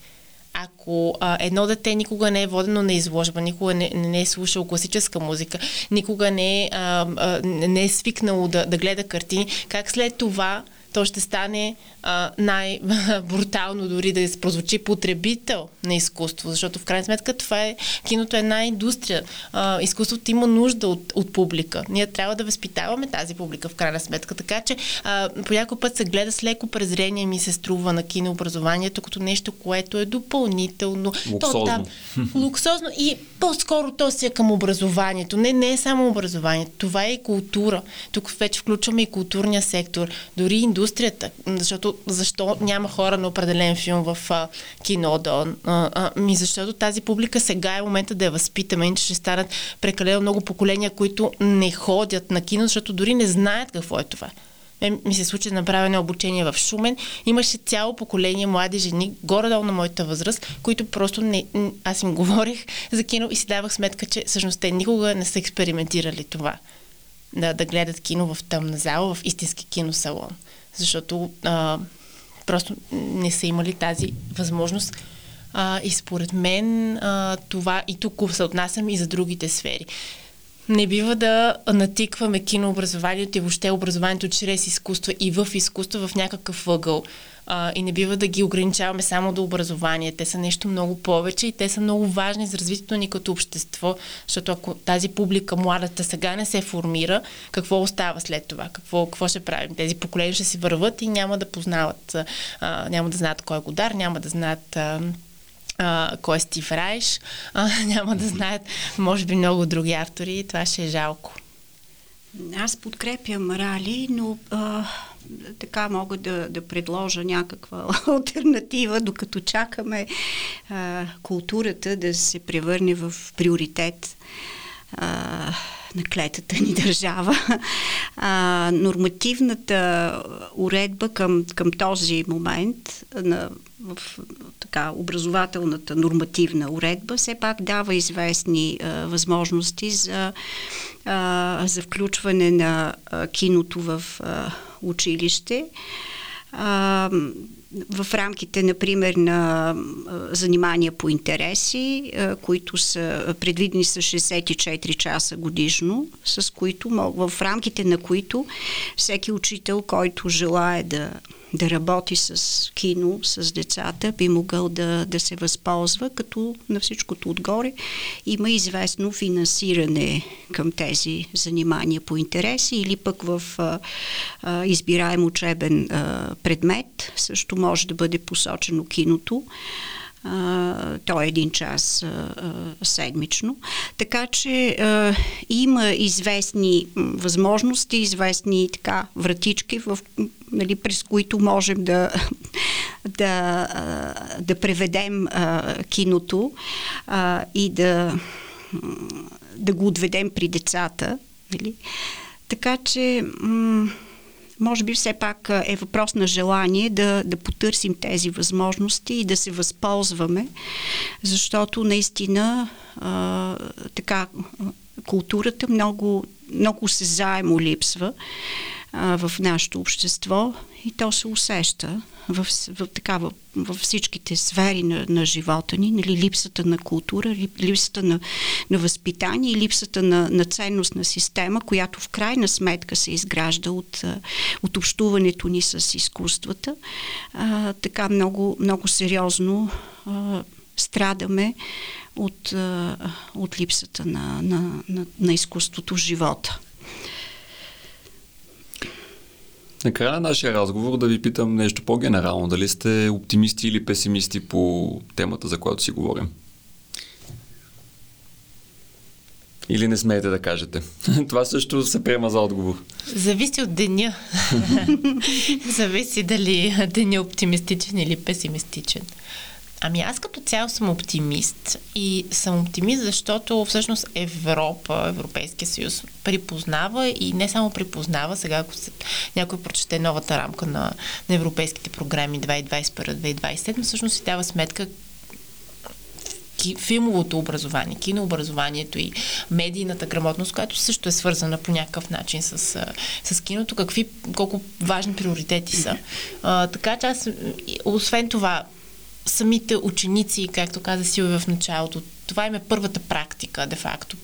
Ако а, едно дете никога не е водено на изложба, никога не, не е слушало класическа музика, никога не е, а, а, не е свикнало да, да гледа картини, как след това то ще стане най-брутално дори да прозвучи потребител на изкуство, защото в крайна сметка това е, киното е една индустрия. А, изкуството има нужда от, от публика. Ние трябва да възпитаваме тази публика в крайна сметка, така че а, по някой път се гледа с леко презрение ми се струва на кинообразованието като нещо, което е допълнително. Луксозно. То, да, луксозно и по-скоро то си е към образованието. Не, не е само образование. Това е и култура. Тук вече включваме и културния сектор, дори индустрията, защото защо няма хора на определен филм в а, кино да, а, а, ми защото тази публика сега е момента да я възпитаме, иначе ще станат прекалено много поколения, които не ходят на кино, защото дори не знаят какво е това. Ми се случи едно обучение в Шумен. Имаше цяло поколение млади жени, горе-долу на моята възраст, които просто не... Аз им говорих за кино и си давах сметка, че всъщност те никога не са експериментирали това. Да, да гледат кино в тъмна зала, в истински киносалон защото а, просто не са имали тази възможност. А, и според мен а, това и тук се отнасям и за другите сфери. Не бива да натикваме кинообразованието и въобще образованието чрез изкуство и в изкуство в някакъв въгъл а, и не бива да ги ограничаваме само до образование. Те са нещо много повече и те са много важни за развитието ни като общество, защото ако тази публика, младата, сега не се формира, какво остава след това? Какво, какво ще правим? Тези поколения ще си върват и няма да познават, а, няма да знаят кой е Годар, няма да знаят а, а, кой е Стив Райш, а, няма да знаят, може би, много други автори и това ще е жалко. Аз подкрепям Рали, но а, така мога да, да предложа някаква альтернатива, докато чакаме а, културата да се превърне в приоритет. А, на клетата ни държава. А, нормативната уредба към, към този момент на, в така, образователната нормативна уредба все пак дава известни а, възможности за, а, за включване на а, киното в а, училище. В рамките, например, на занимания по интереси, които са предвидени с 64 часа годишно, с които, в рамките на които всеки учител, който желая да да работи с кино, с децата, би могъл да, да се възползва, като на всичкото отгоре има известно финансиране към тези занимания по интереси или пък в а, а, избираем учебен а, предмет също може да бъде посочено киното. Uh, то е един час uh, седмично. Така че uh, има известни възможности, известни така вратички, в, нали, през които можем да, да, да преведем киното и да, да го отведем при децата. Нали. Така че м- може би все пак е въпрос на желание да, да потърсим тези възможности и да се възползваме, защото наистина а, така културата много, много се заемо липсва а, в нашето общество и то се усеща в, в, така, в, в всичките сфери на, на живота ни, нали, липсата на култура, липсата на, на възпитание липсата на, на ценностна система, която в крайна сметка се изгражда от, от общуването ни с изкуствата. А, така много, много сериозно а, страдаме от, а, от липсата на, на, на, на изкуството в живота. Накрая на нашия разговор да ви питам нещо по-генерално. Дали сте оптимисти или песимисти по темата, за която си говорим? Или не смеете да кажете? Това също се приема за отговор. Зависи от деня. Зависи дали деня е оптимистичен или песимистичен. Ами аз като цяло съм оптимист и съм оптимист, защото всъщност Европа, Европейския съюз припознава и не само припознава, сега ако се, някой прочете новата рамка на, на европейските програми 2021-2027, всъщност си дава сметка филмовото образование, кинообразованието и медийната грамотност, която също е свързана по някакъв начин с, с киното, какви, колко важни приоритети са. А, така че аз, освен това, самите ученици, както каза Силви в началото, това им е първата практика, де-факто.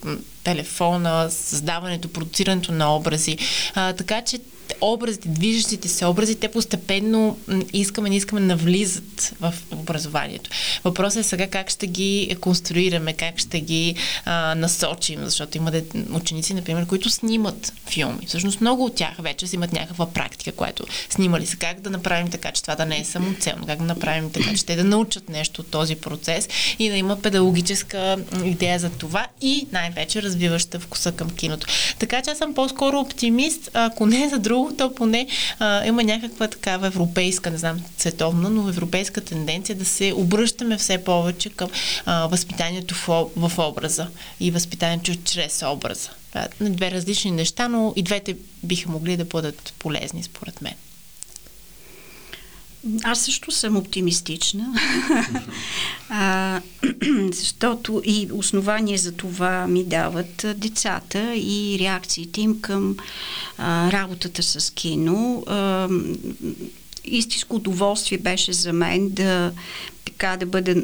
Телефона, създаването, продуцирането на образи. А, така че образите, движещите се образи, те постепенно искаме, не искаме навлизат в образованието. Въпросът е сега как ще ги конструираме, как ще ги а, насочим, защото има ученици, например, които снимат филми. Всъщност много от тях вече си имат някаква практика, която снимали са. Как да направим така, че това да не е самоцелно, как да направим така, че те да научат нещо от този процес и да има педагогическа идея за това и най-вече развиваща вкуса към киното. Така че аз съм по-скоро оптимист, ако не за друго, то поне а, има някаква такава европейска, не знам, световна, но европейска тенденция да се обръщаме все повече към а, възпитанието в, в образа и възпитанието чрез образа. Две различни неща, но и двете биха могли да бъдат полезни, според мен. Аз също съм оптимистична, а, защото и основание за това ми дават децата и реакциите им към а, работата с кино. А, истинско удоволствие беше за мен да така да бъде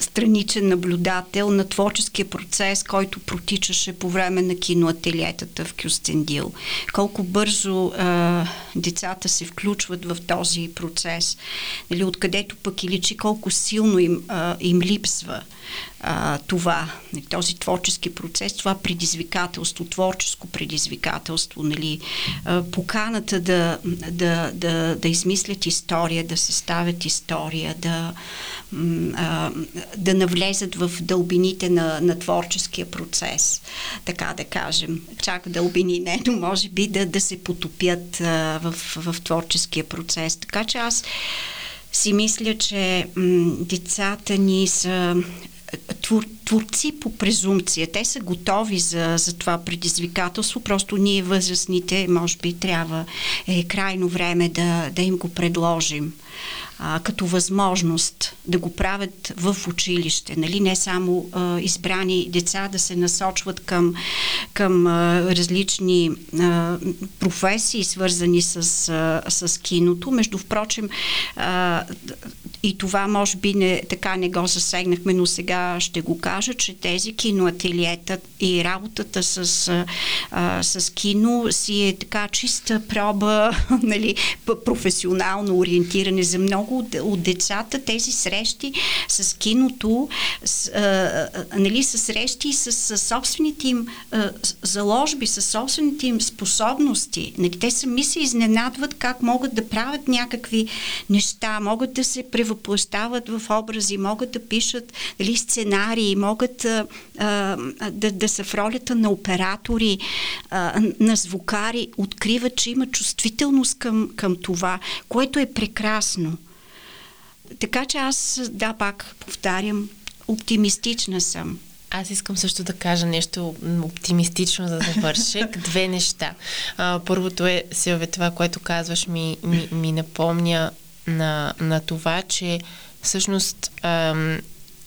страничен наблюдател на творческия процес, който протичаше по време на киноателиетата в Кюстендил. Колко бързо а, децата се включват в този процес, нали, откъдето пък и личи колко силно им, а, им липсва а, това, този творчески процес, това предизвикателство, творческо предизвикателство, нали, а, поканата да, да, да, да измислят история, да се ставят история, да, а, да навлезат в дълбините на, на творческия процес, така да кажем. Чак дълбини не, но може би да, да се потопят а, в, в творческия процес. Така че аз си мисля, че м, децата ни са твор, творци по презумпция. Те са готови за, за това предизвикателство, просто ние възрастните, може би, трябва е крайно време да, да им го предложим а, като възможност да го правят в училище. Нали? Не само а, избрани деца да се насочват към, към а, различни а, професии, свързани с, а, с киното. Между впрочем, а, и това може би не, така не го засегнахме, но сега ще го кажа, че тези киноателиета и работата с, а, с кино си е така чиста проба, нали, професионално ориентиране за много от, от децата. Тези срещи с киното, с, а, нали, с срещи с, с собствените им а, заложби, с собствените им способности. Нали, те сами се изненадват как могат да правят някакви неща, могат да се превъзможат въплащават в образи, могат да пишат дали, сценарии, могат а, а, да, да са в ролята на оператори, а, на звукари, откриват, че има чувствителност към, към това, което е прекрасно. Така че аз, да, пак повтарям, оптимистична съм. Аз искам също да кажа нещо оптимистично за завършек. Две неща. А, първото е, Силве, това, което казваш, ми, ми, ми напомня на, на това, че всъщност ам,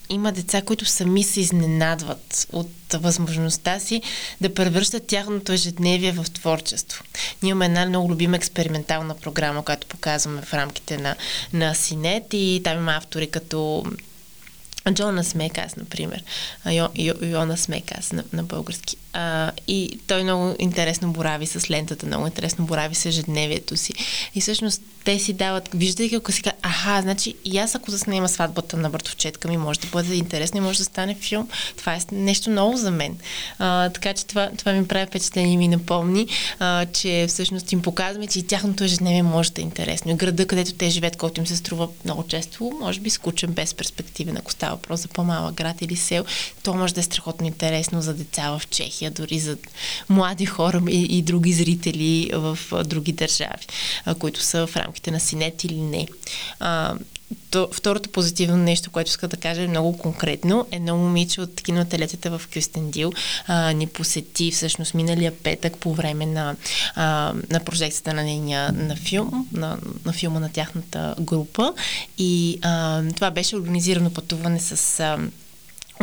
има деца, които сами се изненадват от възможността си да превръщат тяхното ежедневие в творчество. Ние имаме една много любима експериментална програма, която показваме в рамките на, на Синет и там има автори като Джона Смекас, например. Йо, Йо, Йона Смекас на, на български. А, и той много интересно борави с лентата, много интересно борави с ежедневието си. И всъщност те си дават, виждайки ако си казва, аха, значи и аз ако заснема сватбата на братовчетка ми, може да бъде интересно и може да стане филм. Това е нещо ново за мен. А, така че това, това ми прави впечатление и ми напомни, а, че всъщност им показваме, че и тяхното ежедневие може да е интересно. И града, където те живеят, който им се струва много често, може би скучен, без перспективен, ако става въпрос за по-малък град или сел, то може да е страхотно интересно за деца в Чехия, дори за млади хора и, и други зрители в други държави, които са в рамките на синет или не. То, второто позитивно нещо, което иска да кажа е много конкретно. Едно момиче от кинотелетата в Кюстендил а, ни посети всъщност миналия петък по време на, а, на прожекцията на нейния на филм, на, на филма на тяхната група. И а, това беше организирано пътуване с а,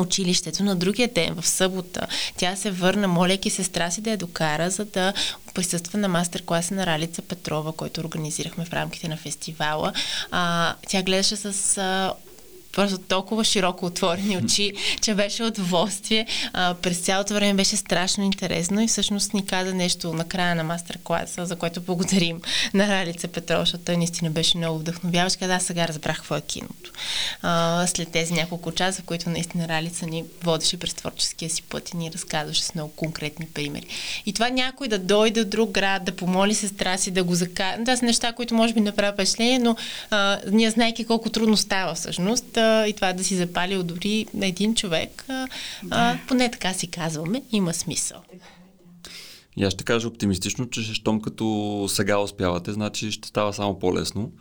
училището. На другия ден, в събота, тя се върна, моляки сестра си да я докара, за да присъства на мастер-класа на Ралица Петрова, който организирахме в рамките на фестивала. А, тя гледаше с а, просто толкова широко отворени очи, че беше удоволствие. А, през цялото време беше страшно интересно и всъщност ни каза нещо на края на мастер-класа, за което благодарим на Ралица Петрова, защото наистина беше много вдъхновяващ. Каза, аз сега разбрах какво е киното. А, след тези няколко часа, в които наистина Ралица ни водеше през творческия си път и ни разказваше с много конкретни примери. И това някой да дойде от друг град, да помоли сестра си, да го закара. Това са неща, които може би не правят впечатление, но а, ние знайки колко трудно става всъщност, а, и това да си запалил дори на един човек, да. а, поне така си казваме, има смисъл. И аз ще кажа оптимистично, че щом като сега успявате, значи ще става само по-лесно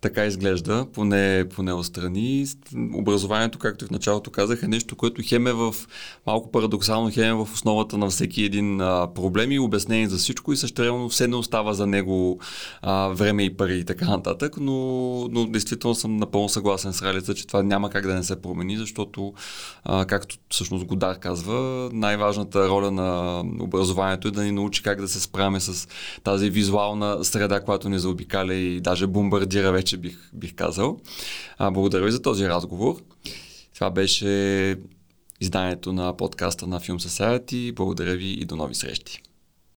така изглежда, поне, поне отстрани. Образованието, както и в началото казах, е нещо, което хем е в малко парадоксално, хем е в основата на всеки един а, проблем и обяснение за всичко и същевременно все не остава за него а, време и пари и така нататък, но, но действително съм напълно съгласен с Ралица, че това няма как да не се промени, защото, а, както всъщност Годар казва, най-важната роля на образованието е да ни научи как да се справяме с тази визуална среда, която ни заобикаля и даже бомбардира вече вече бих, бих казал. А, благодаря ви за този разговор. Това беше изданието на подкаста на Film Society. Благодаря ви и до нови срещи.